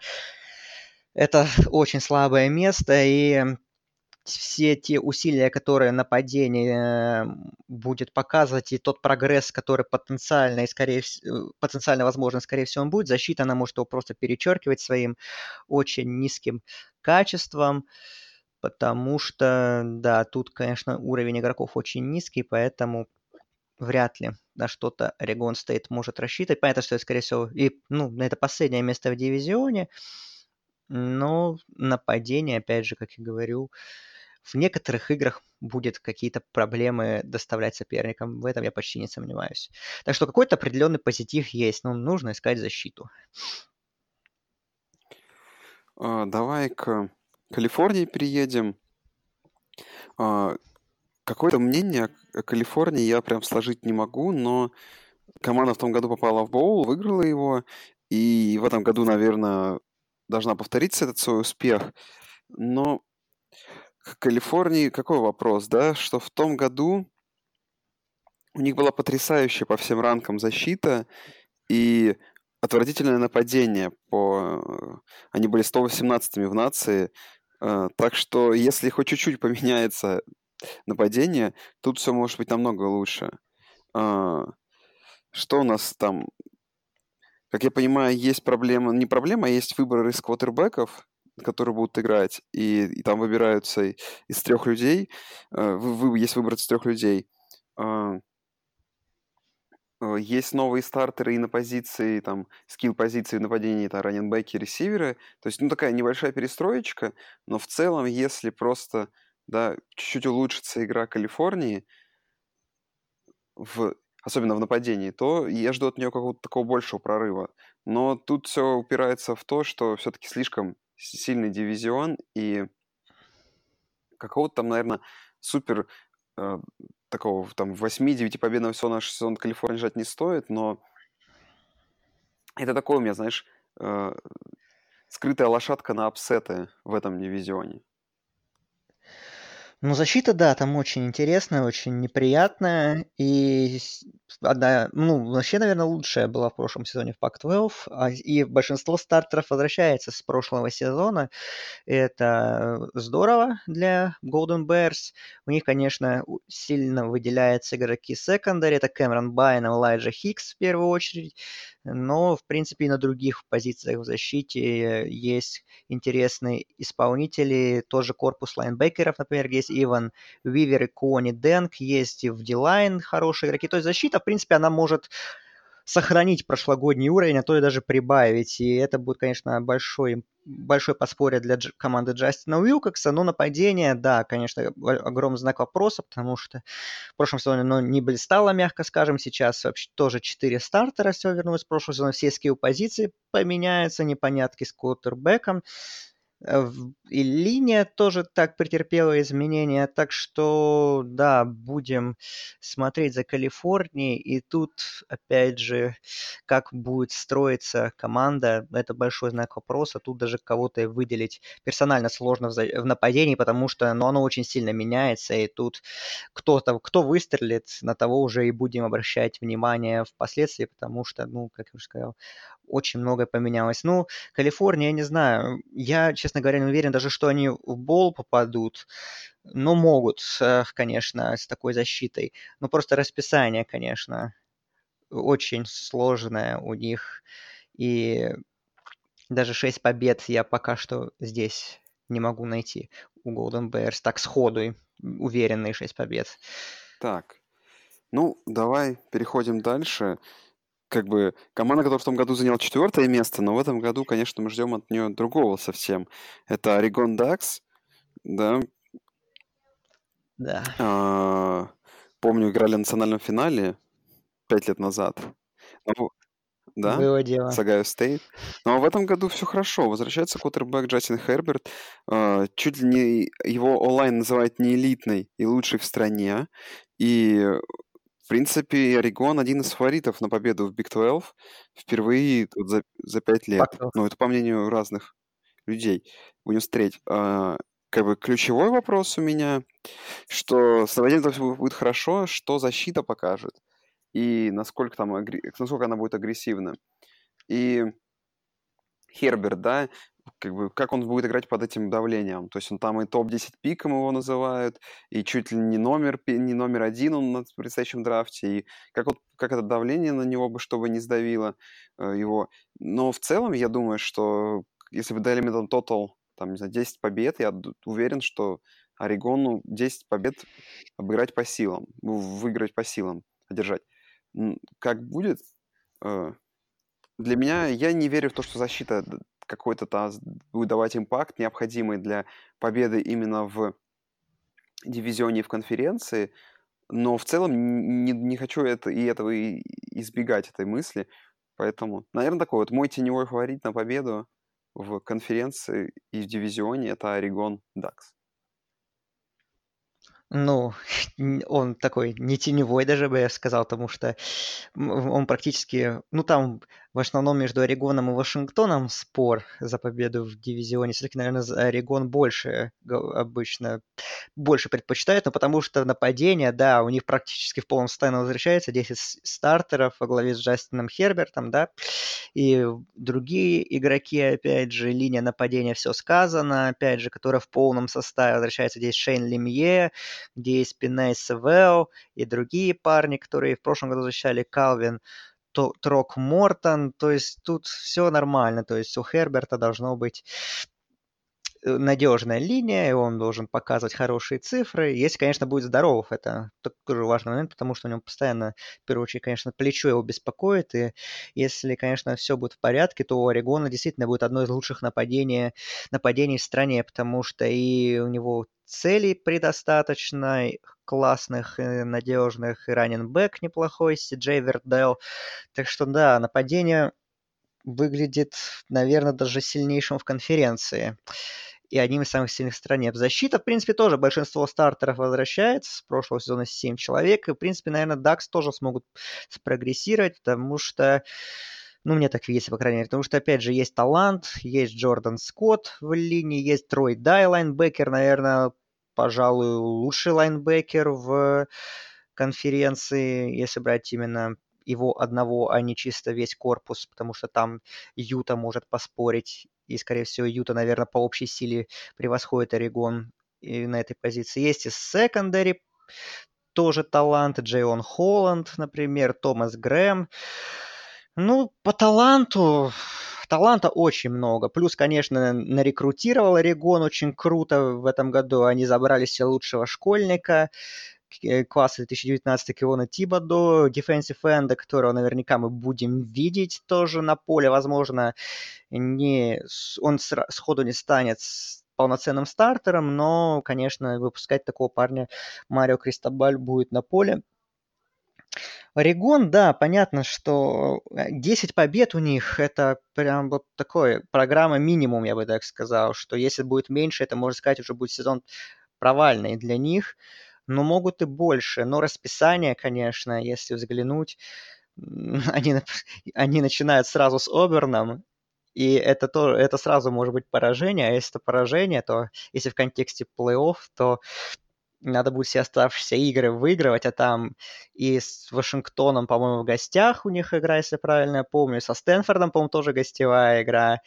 это очень слабое место, и все те усилия, которые нападение будет показывать, и тот прогресс, который потенциально и скорее всего, потенциально возможно, скорее всего, он будет, защита, она может его просто перечеркивать своим очень низким качеством, потому что, да, тут, конечно, уровень игроков очень низкий, поэтому вряд ли на что-то Орегон Стейт может рассчитывать. Понятно, что скорее всего, и, ну, это последнее место в дивизионе, но нападение, опять же, как я говорю, в некоторых играх будет какие-то проблемы доставлять соперникам. В этом я почти не сомневаюсь. Так что какой-то определенный позитив есть, но нужно искать защиту. А, давай к Калифорнии переедем. А, какое-то мнение о Калифорнии я прям сложить не могу, но команда в том году попала в боул, выиграла его, и в этом году, наверное, должна повториться этот свой успех. Но Калифорнии какой вопрос, да, что в том году у них была потрясающая по всем ранкам защита и отвратительное нападение. По... Они были 118-ми в нации. Э, так что если хоть чуть-чуть поменяется нападение, тут все может быть намного лучше. Э, что у нас там? Как я понимаю, есть проблема, не проблема, а есть выбор из квотербеков которые будут играть, и, и там выбираются из трех людей, э, вы, вы, есть выбор из трех людей. А, э, есть новые стартеры и на позиции, там, скилл позиции в нападении, это раненбеки, ресиверы. То есть, ну, такая небольшая перестроечка, но в целом, если просто, да, чуть-чуть улучшится игра Калифорнии, в, особенно в нападении, то я жду от нее какого-то такого большего прорыва. Но тут все упирается в то, что все-таки слишком сильный дивизион, и какого-то там, наверное, супер э, такого там 8-9 победного всего наш сезон Калифорнии жать не стоит, но это такое у меня, знаешь, э, скрытая лошадка на апсеты в этом дивизионе. Ну, защита, да, там очень интересная, очень неприятная. И одна, ну, вообще, наверное, лучшая была в прошлом сезоне в Пак-12. А, и большинство стартеров возвращается с прошлого сезона. Это здорово для Golden Bears. У них, конечно, сильно выделяются игроки секондари. Это Кэмерон Байн, Элайджа Хикс в первую очередь. Но, в принципе, и на других позициях в защите есть интересные исполнители. Тоже корпус лайнбекеров, например, есть Иван Вивер и Кони Дэнк. Есть и в Дилайн хорошие игроки. То есть защита, в принципе, она может сохранить прошлогодний уровень, а то и даже прибавить. И это будет, конечно, большой, большой подспорье для дж- команды Джастина Уилкокса. Но нападение, да, конечно, огромный знак вопроса, потому что в прошлом сезоне оно не блистало, мягко скажем. Сейчас вообще тоже 4 стартера, все вернулось в прошлый сезон. Все скилл позиции поменяются, непонятки с квотербеком. Э, и линия тоже так претерпела изменения, так что, да, будем смотреть за Калифорнией. И тут, опять же, как будет строиться команда, это большой знак вопроса. Тут даже кого-то выделить персонально сложно в, нападении, потому что ну, оно очень сильно меняется, и тут кто-то, кто выстрелит, на того уже и будем обращать внимание впоследствии, потому что, ну, как я уже сказал, очень многое поменялось. Ну, Калифорния, я не знаю, я, честно говоря, не уверен даже, что они в бол попадут, но могут, конечно, с такой защитой. Но просто расписание, конечно, очень сложное у них. И даже 6 побед я пока что здесь не могу найти у Golden Bears. Так сходу уверенные 6 побед. Так, ну, давай переходим дальше как бы команда, которая в том году заняла четвертое место, но в этом году, конечно, мы ждем от нее другого совсем. Это Oregon Ducks, да. Да. А, помню, играли в национальном финале пять лет назад. Ну, да, Было дело. Сагаю Стейт. Но в этом году все хорошо. Возвращается кутербэк Джастин Херберт. А, чуть ли не его онлайн называют не элитной и лучшей в стране. И в принципе, Орегон один из фаворитов на победу в Big 12 впервые вот за, за пять лет. Ну, это по мнению разных людей. Будем смотреть. А, как бы ключевой вопрос у меня, что с нападением будет хорошо, что защита покажет и насколько там насколько она будет агрессивна. И Херберт, да, как бы, как он будет играть под этим давлением. То есть он там и топ-10 пиком его называют, и чуть ли не номер, не номер один он на предстоящем драфте, и как, вот, как это давление на него бы, чтобы не сдавило э, его. Но в целом я думаю, что если бы дали мне тотал, там, не знаю, 10 побед, я уверен, что Орегону 10 побед обыграть по силам, выиграть по силам, одержать. Как будет, э, для меня, я не верю в то, что защита какой-то там будет давать импакт, необходимый для победы именно в дивизионе в конференции, но в целом не, не хочу это, и этого и избегать, этой мысли. Поэтому, наверное, такой вот мой теневой фаворит на победу в конференции и в дивизионе – это Орегон Дакс. Ну, он такой не теневой даже бы я сказал, потому что он практически, ну там в основном между Орегоном и Вашингтоном спор за победу в дивизионе. Все-таки, наверное, Орегон больше обычно больше предпочитает, но потому что нападение, да, у них практически в полном состоянии возвращается, 10 стартеров во главе с Джастином Хербертом, да, и другие игроки, опять же, линия нападения, все сказано, опять же, которая в полном составе возвращается, здесь Шейн Лемье, где есть Пиней Севел и другие парни, которые в прошлом году защищали Калвин, Трок Мортон, то есть тут все нормально, то есть у Херберта должно быть Э, надежная линия, и он должен показывать хорошие цифры. Если, конечно, будет здоров, это тоже важный момент, потому что у него постоянно, в первую очередь, конечно, плечо его беспокоит, и если, конечно, все будет в порядке, то у Орегона действительно будет одно из лучших нападений, нападений в стране, потому что и у него целей предостаточно, классных, и надежных, и раненбэк неплохой, Си Джей Вердел. Так что да, нападение выглядит, наверное, даже сильнейшим в конференции и одним из самых сильных в стране. Защита, в принципе, тоже большинство стартеров возвращается. С прошлого сезона 7 человек. И, в принципе, наверное, DAX тоже смогут спрогрессировать, потому что Ну, мне так видится, по крайней мере. Потому что, опять же, есть талант, есть Джордан Скотт в линии, есть Трой Дай, лайнбекер, наверное, пожалуй, лучший лайнбекер в конференции, если брать именно его одного, а не чисто весь корпус, потому что там Юта может поспорить, и, скорее всего, Юта, наверное, по общей силе превосходит Орегон и на этой позиции. Есть и секондари, тоже талант, Джейон Холланд, например, Томас Грэм. Ну, по таланту, таланта очень много. Плюс, конечно, нарекрутировал Орегон очень круто в этом году. Они забрали себе лучшего школьника э, класса 2019 Кивона Тибадо, defensive энда, которого наверняка мы будем видеть тоже на поле. Возможно, не, он сходу не станет полноценным стартером, но, конечно, выпускать такого парня Марио Кристобаль будет на поле. Орегон, да, понятно, что 10 э, побед у них, это прям вот такой программа минимум, я бы так сказал, что если будет меньше, это, можно сказать, уже будет сезон провальный для них, но могут и больше. Но расписание, конечно, если взглянуть, они, они начинают сразу с Оберном, и это, то, это сразу может быть поражение, а если это поражение, то если в контексте плей-офф, то надо будет все оставшиеся игры выигрывать, а там и с Вашингтоном, по-моему, в гостях у них игра, если правильно я помню, со Стэнфордом, по-моему, тоже гостевая игра.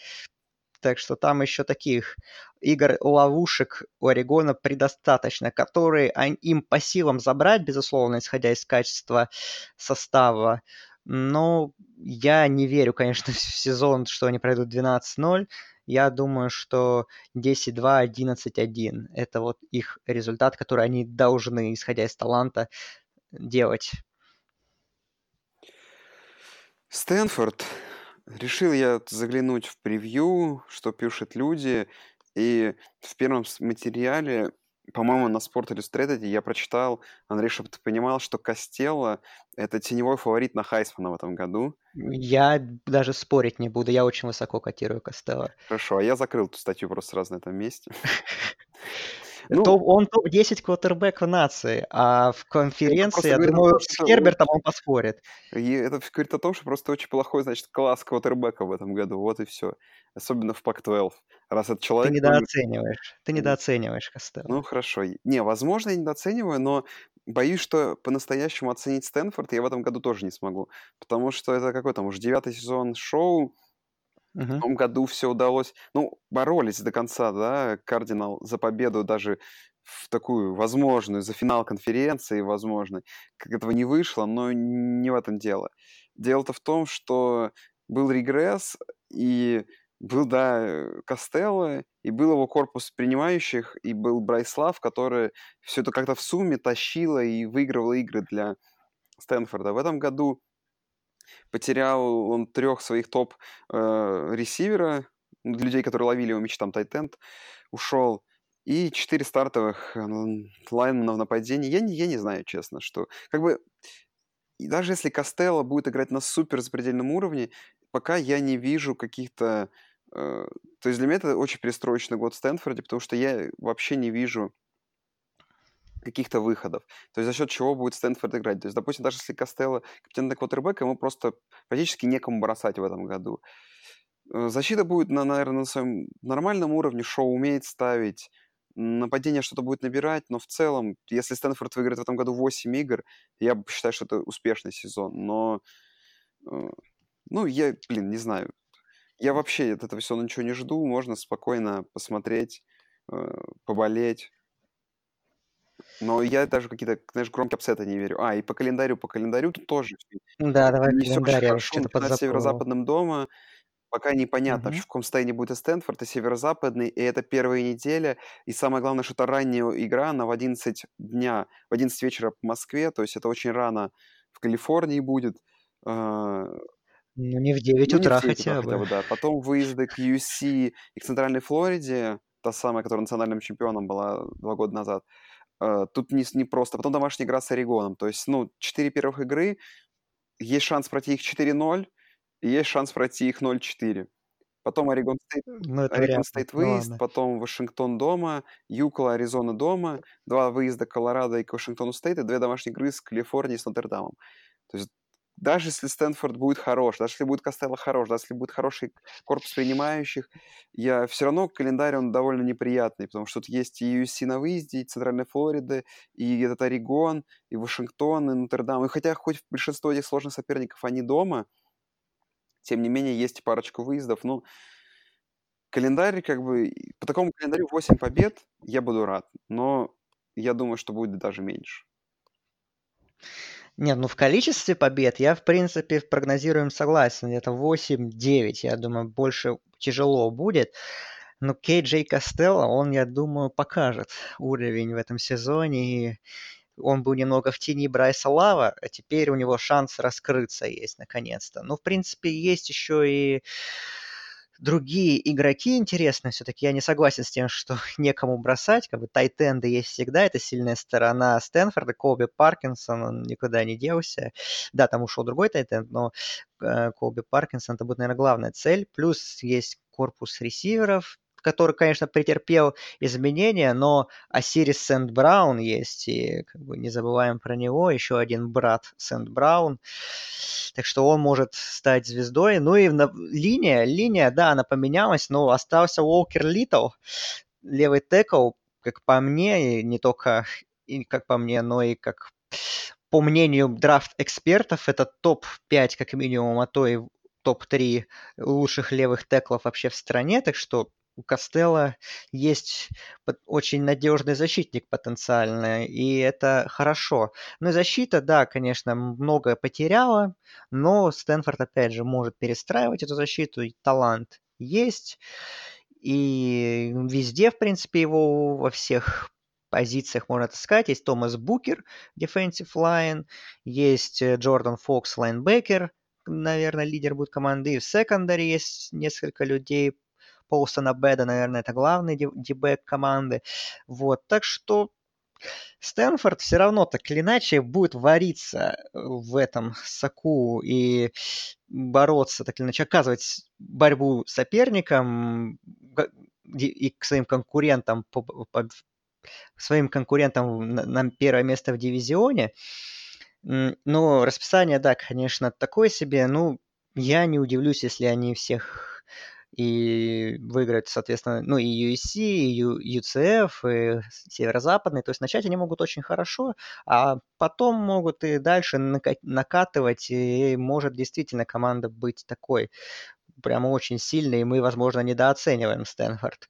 Так что там еще таких игр ловушек у Орегона предостаточно, которые им по силам забрать, безусловно, исходя из качества состава. Но я не верю, конечно, в сезон, что они пройдут 12-0 я думаю, что 10-2, 11-1 – это вот их результат, который они должны, исходя из таланта, делать. Стэнфорд. Решил я заглянуть в превью, что пишут люди, и в первом материале по-моему, на Sport Illustrated я прочитал, Андрей, чтобы ты понимал, что Костелло — это теневой фаворит на Хайсмана в этом году. Я даже спорить не буду, я очень высоко котирую Костелло. Хорошо, а я закрыл эту статью просто сразу на этом месте. Ну, топ, он топ-10 квотербек в нации, а в конференции, я думаю, том, с Гербертом он поспорит. И это говорит о том, что просто очень плохой, значит, класс квотербека в этом году, вот и все. Особенно в Пак-12. Раз этот человек... Ты недооцениваешь, ты недооцениваешь Костелло. Ну, хорошо. Не, возможно, я недооцениваю, но боюсь, что по-настоящему оценить Стэнфорд я в этом году тоже не смогу. Потому что это какой там уже девятый сезон шоу, в том году все удалось. Ну, боролись до конца, да, Кардинал за победу даже в такую возможную, за финал конференции, возможно. Как этого не вышло, но не в этом дело. Дело-то в том, что был регресс, и был, да, Костелло, и был его корпус принимающих, и был Брайслав, который все это как-то в сумме тащило и выигрывал игры для Стэнфорда. В этом году Потерял он трех своих топ-ресивера, э, людей, которые ловили его мячи, там Тайтенд, ушел. И четыре стартовых лайнмена в нападении. Я не, я не знаю, честно, что... Как бы... И даже если Костелло будет играть на супер запредельном уровне, пока я не вижу каких-то... Э, то есть для меня это очень перестроечный год в Стэнфорде, потому что я вообще не вижу каких-то выходов. То есть за счет чего будет Стэнфорд играть. То есть, допустим, даже если Костелло капитан квотербек, ему просто практически некому бросать в этом году. Э, защита будет, на, наверное, на своем нормальном уровне, шоу умеет ставить, нападение что-то будет набирать, но в целом, если Стэнфорд выиграет в этом году 8 игр, я считаю, что это успешный сезон. Но, э, ну, я, блин, не знаю. Я вообще от этого всего ничего не жду. Можно спокойно посмотреть, э, поболеть. Но я даже какие-то, знаешь, громкие апсеты не верю. А, и по календарю, по календарю тут тоже Да, давай не календарь, я что-то северо-западном дома, пока непонятно, угу. в каком состоянии будет и Стэнфорд, и северо-западный, и это первая неделя, и самое главное, что это ранняя игра, она в 11 дня, в 11 вечера по Москве, то есть это очень рано в Калифорнии будет. А, ну, не в 9 ну, утра в 9 хотя, утра, бы. хотя бы. Да. Потом выезды к USC и к Центральной Флориде, та самая, которая национальным чемпионом была два года назад. Э, тут не, не просто. Потом домашняя игра с Орегоном. То есть, ну, четыре первых игры, есть шанс пройти их 4-0, и есть шанс пройти их 0-4. Потом Орегон Стейт, ну, Орегон Стейт выезд, ну, потом Вашингтон дома, UCLA, Аризона дома, два выезда Колорадо и к Вашингтону Стейт, и две домашние игры с Калифорнией с Нотр-Дамом. То есть даже если Стэнфорд будет хорош, даже если будет Костелло хорош, даже если будет хороший корпус принимающих, я все равно календарь, он довольно неприятный, потому что тут есть и USC на выезде, и Центральной Флориды, и этот Орегон, и Вашингтон, и Нотр-Дам. И хотя хоть большинство этих сложных соперников, они дома, тем не менее, есть парочку выездов. Ну, календарь, как бы, по такому календарю 8 побед я буду рад, но я думаю, что будет даже меньше. Нет, ну в количестве побед я, в принципе, прогнозируем согласен. Где-то 8-9, я думаю, больше тяжело будет. Но Кей Джей Костелло, он, я думаю, покажет уровень в этом сезоне. И он был немного в тени Брайса Лава, а теперь у него шанс раскрыться есть наконец-то. Ну, в принципе, есть еще и другие игроки интересные. Все-таки я не согласен с тем, что некому бросать. Как бы тайтенды есть всегда. Это сильная сторона Стэнфорда. Колби Паркинсон, он никуда не делся. Да, там ушел другой тайтенд, но э, Колби Паркинсон это будет, наверное, главная цель. Плюс есть корпус ресиверов, который, конечно, претерпел изменения, но Осирис Сент-Браун есть, и как бы не забываем про него, еще один брат Сент-Браун, так что он может стать звездой. Ну и на... линия, линия, да, она поменялась, но остался Уолкер Литл, левый текл, как по мне, и не только и как по мне, но и как по мнению драфт-экспертов, это топ-5 как минимум, а то и топ-3 лучших левых теклов вообще в стране, так что у Костелла есть очень надежный защитник потенциально, и это хорошо. Ну и защита, да, конечно, многое потеряла, но Стэнфорд, опять же, может перестраивать эту защиту, и талант есть, и везде, в принципе, его во всех позициях можно таскать. Есть Томас Букер, defensive line, есть э, Джордан Фокс, лайнбекер, наверное, лидер будет команды. И в секондаре есть несколько людей Полсона Беда, наверное, это главный дебэк команды. Вот, так что Стэнфорд все равно так или иначе будет вариться в этом соку и бороться, так или иначе, оказывать борьбу соперникам и к своим конкурентам по, по, своим конкурентам на, на первое место в дивизионе. Но расписание, да, конечно, такое себе. Ну, я не удивлюсь, если они всех и выиграть, соответственно, ну и USC, и UCF, и Северо-Западный. То есть начать они могут очень хорошо, а потом могут и дальше накатывать, и может действительно команда быть такой прямо очень сильной, и мы, возможно, недооцениваем Стэнфорд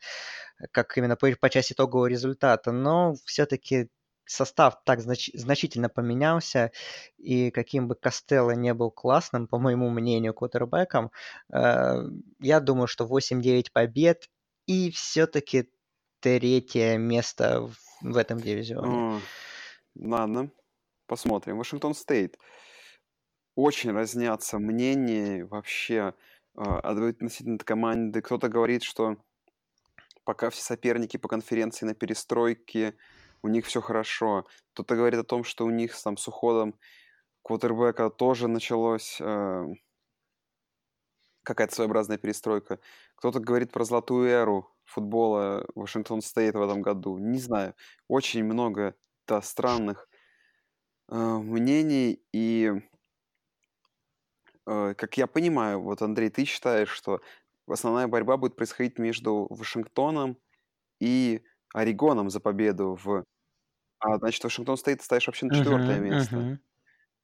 как именно по, по части итогового результата, но все-таки состав так знач- значительно поменялся, и каким бы Костелло не был классным, по моему мнению, квотербеком, э, я думаю, что 8-9 побед и все-таки третье место в, этом дивизионе. О, ладно, посмотрим. Вашингтон Стейт. Очень разнятся мнения вообще э, относительно команды. Кто-то говорит, что пока все соперники по конференции на перестройке, у них все хорошо. Кто-то говорит о том, что у них там с уходом квотербека тоже началось э, какая-то своеобразная перестройка. Кто-то говорит про золотую эру футбола Вашингтон Стейт в этом году. Не знаю. Очень много да, странных э, мнений. И, э, как я понимаю, вот, Андрей, ты считаешь, что основная борьба будет происходить между Вашингтоном и Орегоном за победу в... А, значит, Вашингтон Стейт ты ставишь вообще на четвертое Мгм, место. мгм.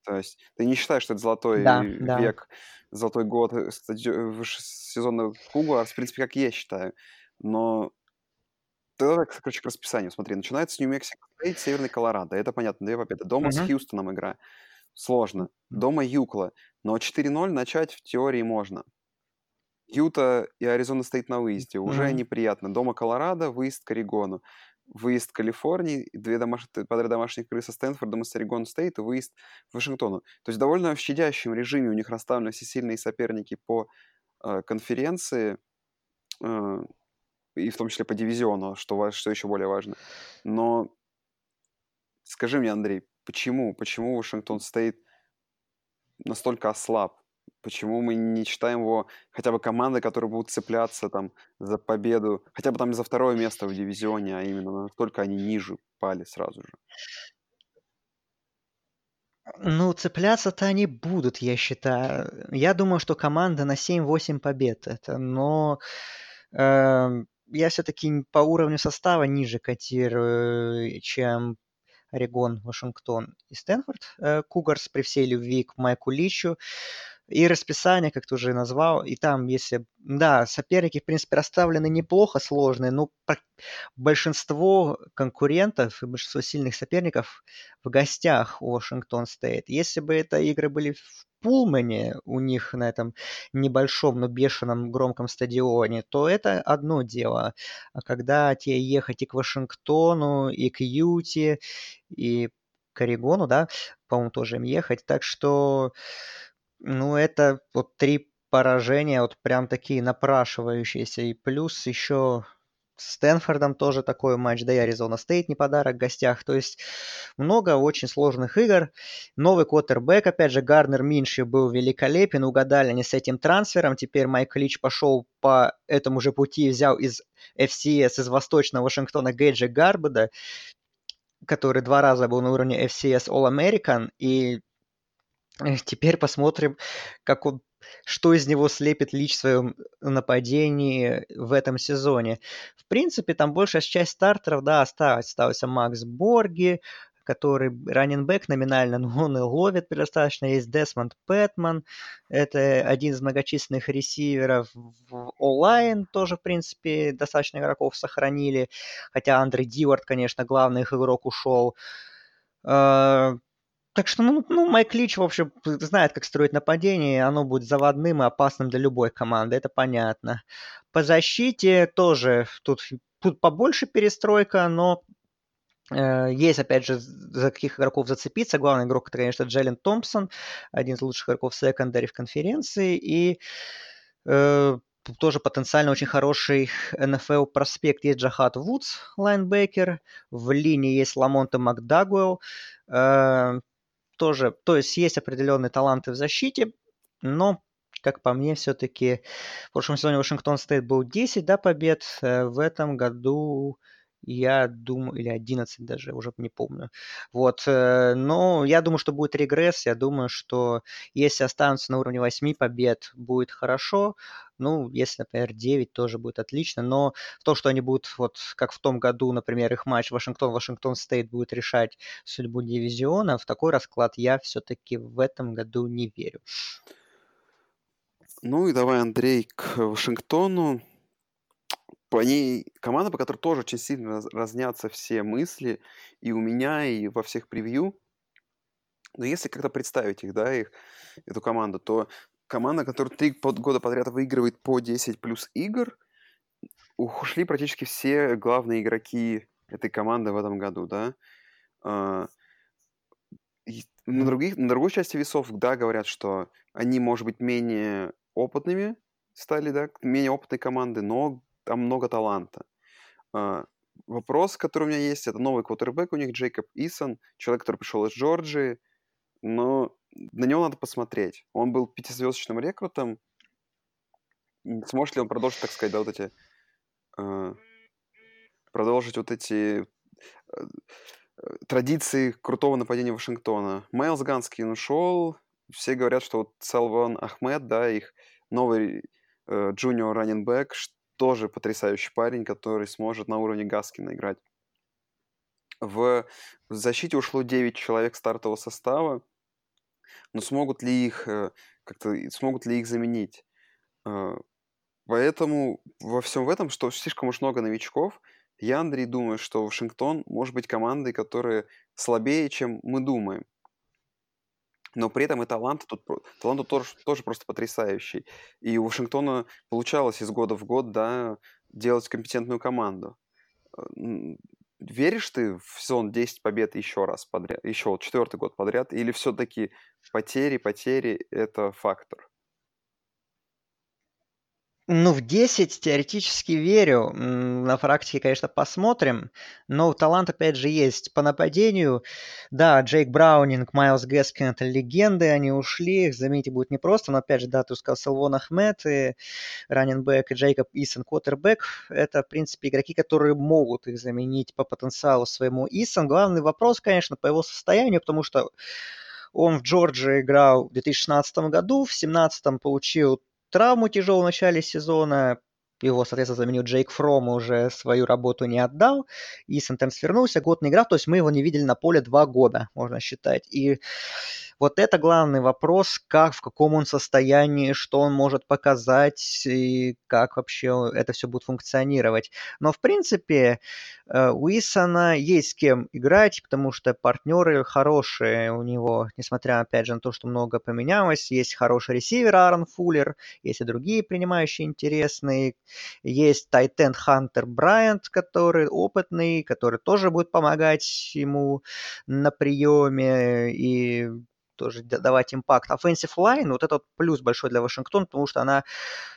То есть ты не считаешь, что это золотой Да, да. век, золотой год э, стадио- сезонного Cougars, в принципе, как я считаю. Но тогда, так, короче, к расписанию. Смотри, начинается с Нью-Мексико Стейт, Северный Колорадо. Это понятно, две победы. Дома с Мгм. Хьюстоном игра. Сложно. Дома UCLA. Но 4-0 начать в теории можно. Юта и Аризона Стейт на выезде. Уже Мгм. неприятно. Дома Колорадо, выезд к Орегону. Выезд Калифорнии, две домаш... подряд домашних игры со Стэнфордом и с Орегон Стейт и выезд к Вашингтону. То есть довольно в щадящем режиме у них расставлены все сильные соперники по э, конференции, э, и в том числе по дивизиону, что, что еще более важно. Но скажи мне, Андрей, почему, почему Вашингтон Стейт настолько ослаб? Почему мы не считаем его хотя бы командой, которые будут цепляться там за победу, хотя бы там за второе место в дивизионе, а именно настолько они ниже пали сразу же? Ну, цепляться-то они будут, я считаю. Я думаю, что команда на 7-8 побед это, но э, я все-таки по уровню состава ниже котирую, чем Орегон, Вашингтон и Стэнфорд. Э, Кугарс при всей любви к Майку Личу. И расписание, как ты уже назвал, и там, если... Да, соперники, в принципе, расставлены неплохо, сложные, но большинство конкурентов и большинство сильных соперников в гостях у Вашингтон Стейт. Если бы это игры были в Пулмане, у них на этом небольшом, но бешеном громком стадионе, то это одно дело. А когда тебе ехать и к Вашингтону, и к Юте, и к Орегону, да, по-моему, тоже им ехать. Так что ну, это вот три поражения, вот прям такие напрашивающиеся. И плюс еще с Стэнфордом тоже такой матч, да и Аризона Стейт не подарок в гостях. То есть много очень сложных игр. Новый квотербек, опять же, Гарднер Миншу был великолепен. Угадали они с этим трансфером. Теперь Майк Лич пошел по этому же пути взял из FCS, из Восточного Вашингтона Гейджа Габруда, который два раза был на уровне FCS All-American. И Теперь посмотрим, как он, что из него слепит Лич в своем нападении в этом сезоне. В принципе, там большая часть стартеров, да, осталась. Остался Макс Борги, который раненбэк номинально, но он и ловит достаточно. Есть Десмонд Пэтман, это один из многочисленных ресиверов. В онлайн тоже, в принципе, достаточно игроков сохранили. Хотя Андрей Дивард, конечно, главный их игрок ушел. Так что, ну, ну, Майк Лич, в общем, знает, как строить нападение, оно будет заводным и опасным для любой команды, это понятно. По защите тоже тут, тут побольше перестройка, но э, есть, опять же, за каких игроков зацепиться. Главный игрок, это, конечно, Джеллен Томпсон, один из лучших игроков секондари в конференции, и э, тоже потенциально очень хороший NFL проспект. Есть Джахат Вудс, лайнбекер, в линии есть Ламонте Макдагуэлл, э, тоже, то есть есть определенные таланты в защите, но, как по мне, все-таки в прошлом сезоне Вашингтон Стейт был 10 да, побед, э, в этом году я думаю, или 11 даже, уже не помню. Вот, э, но я думаю, что будет регресс, я думаю, что если останутся на уровне 8 побед, будет хорошо, ну, если, например, 9, тоже будет отлично, но то, что они будут, вот как в том году, например, их матч Вашингтон-Вашингтон Стейт будет решать судьбу дивизиона, в такой расклад я все-таки в этом году не верю. Ну и давай, Андрей, к Вашингтону по ней команда, по которой тоже очень сильно разнятся все мысли и у меня, и во всех превью. Но если как-то представить их, да, их, эту команду, то команда, которая три года подряд выигрывает по 10 плюс игр, ушли практически все главные игроки этой команды в этом году, да. А, на, других, на другой части весов, да, говорят, что они, может быть, менее опытными стали, да, менее опытной команды, но там много таланта. А, вопрос, который у меня есть, это новый квотербек у них, Джейкоб Исон, человек, который пришел из Джорджии, но на него надо посмотреть. Он был пятизвездочным рекрутом. Сможет ли он продолжить, так сказать, да, вот эти... Э, продолжить вот эти э, традиции крутого нападения Вашингтона. Майлз Ганскин ушел. Все говорят, что вот Салван Ахмед, да, их новый э, джуниор раннинбэк, тоже потрясающий парень, который сможет на уровне Гаскина играть. В защите ушло 9 человек стартового состава, но смогут ли их э, как-то смогут ли их заменить? Э, поэтому во всем в этом, что слишком уж много новичков, я, Андрей, думаю, что Вашингтон может быть командой, которая слабее, чем мы думаем но при этом и талант тут, талант тут тоже, тоже просто потрясающий. И у Вашингтона получалось из года в год, да, делать компетентную команду. Веришь ты в сезон 10 побед еще раз подряд, еще четвертый год подряд, или все-таки потери, потери – это фактор? Ну, в 10 теоретически верю. На практике, конечно, посмотрим. Но талант, опять же, есть. По нападению, да, Джейк Браунинг, Майлз Гэскин – это легенды, они ушли, их заменить будет непросто. Но, опять же, да, ты сказал, Салвон Ахмед, и раненбэк, и Джейкоб Исон, квотербек – это, в принципе, игроки, которые могут их заменить по потенциалу своему. Исон, главный вопрос, конечно, по его состоянию, потому что Он в Джорджии играл в 2016 году, в 2017 получил травму тяжелую в начале сезона, его, соответственно, заменил Джейк Фром, уже свою работу не отдал. И Сентенс вернулся, год не играл, то есть мы его не видели на поле два года, можно считать. И вот это главный вопрос, как, в каком он состоянии, что он может показать и как вообще это все будет функционировать. Но, в принципе, э, у Исона есть с кем играть, потому что партнеры хорошие у него, несмотря, опять же, на то, что много поменялось. Есть хороший ресивер Аарон Фуллер, есть и другие принимающие интересные. Есть Тайтен Хантер Брайант, который опытный, который тоже будет помогать ему на приеме и тоже давать импакт. Offensive line, вот этот плюс большой для Вашингтона, потому что она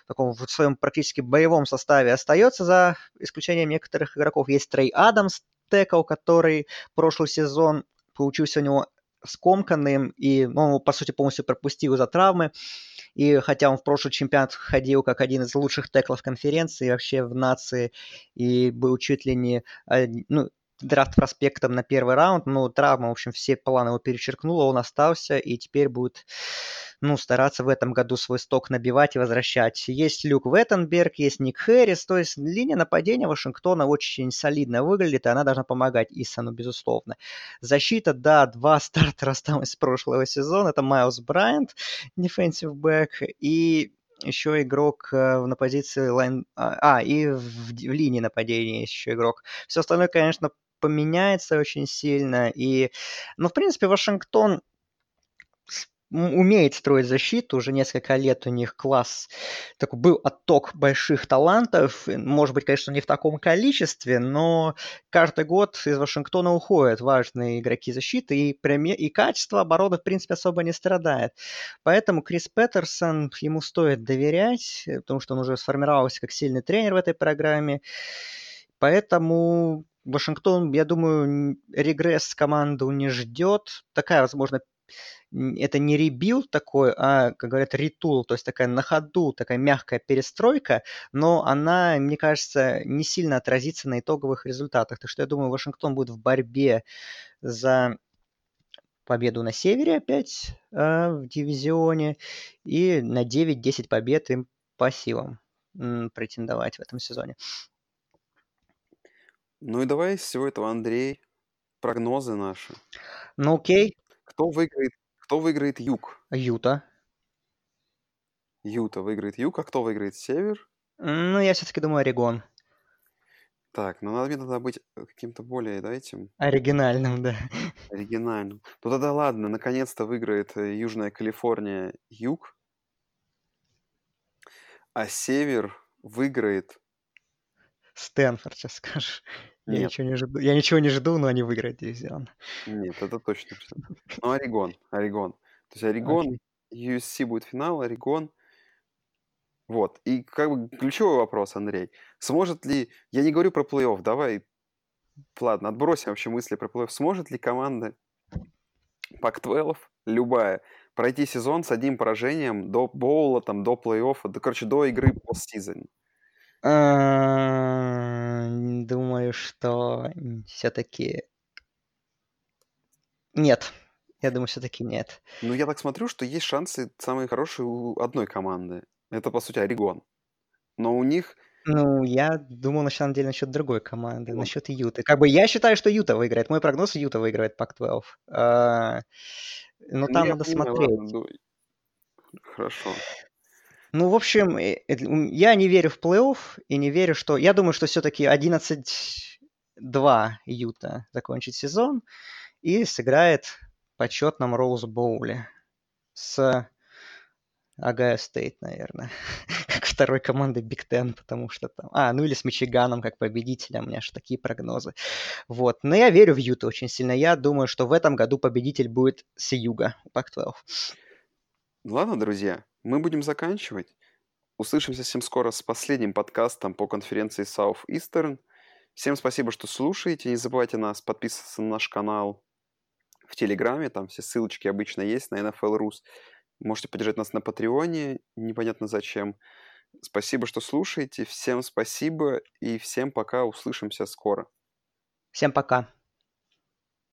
в таком в своем практически боевом составе остается, за исключением некоторых игроков. Есть Трей Адамс, текл, который прошлый сезон получился у него скомканным, и ну, по сути, полностью пропустил из-за травмы. И хотя он в прошлый чемпионат ходил как один из лучших теклов конференции вообще в нации, и был чуть ли не, ну, драфт проспектом на первый раунд, но травма, в общем, все планы его перечеркнула, он остался и теперь будет ну, стараться в этом году свой сток набивать и возвращать. Есть Люк Веттенберг, есть Ник Хэрис, то есть линия нападения Вашингтона очень солидно выглядит, и она должна помогать Исану, безусловно. Защита, да, два стартера осталось с прошлого сезона, это Майлз Брайант, defensive back, и еще игрок э, на позиции лайн... А, а, и в, в линии нападения еще игрок. Все остальное, конечно, поменяется очень сильно. И, ну, в принципе, Вашингтон умеет строить защиту, уже несколько лет у них класс, такой был отток больших талантов, может быть, конечно, не в таком количестве, но каждый год из Вашингтона уходят важные игроки защиты, и, и качество обороны, в принципе, особо не страдает. Поэтому Крис Петерсон, ему стоит доверять, потому что он уже сформировался как сильный тренер в этой программе, поэтому Вашингтон, я думаю, регресс команду не ждет. Такая, возможно, это не rebuild такой, а, как говорят, retool, то есть такая на ходу, такая мягкая перестройка, но она, мне кажется, не сильно отразится на итоговых результатах. Так что я думаю, Вашингтон будет в борьбе за победу на севере опять э, в дивизионе и на 9-10 побед им по силам претендовать в этом сезоне. Ну и давай из всего этого, Андрей, прогнозы наши. Ну окей. Кто выиграет, кто выиграет Юг? Юта. Юта выиграет Юг, а кто выиграет Север? Ну, я все-таки думаю Орегон. Так, ну надо мне тогда быть каким-то более, да, этим... Оригинальным, да. Оригинальным. Ну тогда ладно, наконец-то выиграет э, Южная Калифорния Юг, а Север выиграет... Стэнфорд, сейчас скажешь. Я ничего не жду. Я ничего не жду, но они выиграют дивизион. Нет, это точно. Ну, Орегон, Орегон. То есть Орегон, okay. USC будет финал, Орегон. Вот. И как бы ключевой вопрос, Андрей. Сможет ли... Я не говорю про плей-офф, давай... Ладно, отбросим вообще мысли про плей-офф. Сможет ли команда Пак-12, любая, пройти сезон с одним поражением до боула, там, до плей-оффа, до, короче, до игры постсезон? Думаю, что все-таки нет. Я думаю, все-таки нет. Ну, я так смотрю, что есть шансы самые хорошие у одной команды. Это, по сути, Орегон. Но у них... Ну, я думал, на самом деле, насчет другой команды, вот. насчет Юты. Как бы я считаю, что Юта выиграет. Мой прогноз Юта выиграет Пак-12. А, но ну, там надо смотреть. Ладно, Хорошо. Ну, в общем, э, я не верю в плей-офф и не верю, что... Я думаю, что все-таки 11-2 Юта закончит сезон и сыграет в почетном Роуз Боуле с Огайо Стейт, наверное, как второй команды Big Ten, потому что там... А, ну или с Мичиганом как победителем, у меня же такие прогнозы. Вот, но я верю в Юту очень сильно. Я думаю, что в этом году победитель будет с Юга, Пак-12. Ладно, друзья, мы будем заканчивать. Услышимся всем скоро с последним подкастом по конференции Southeastern. Всем спасибо, что слушаете. Не забывайте нас подписываться на наш канал в Телеграме. Там все ссылочки обычно есть на NFL Rus. Можете поддержать нас на Патреоне. Непонятно зачем. Спасибо, что слушаете. Всем спасибо и всем пока. Услышимся скоро. Всем пока.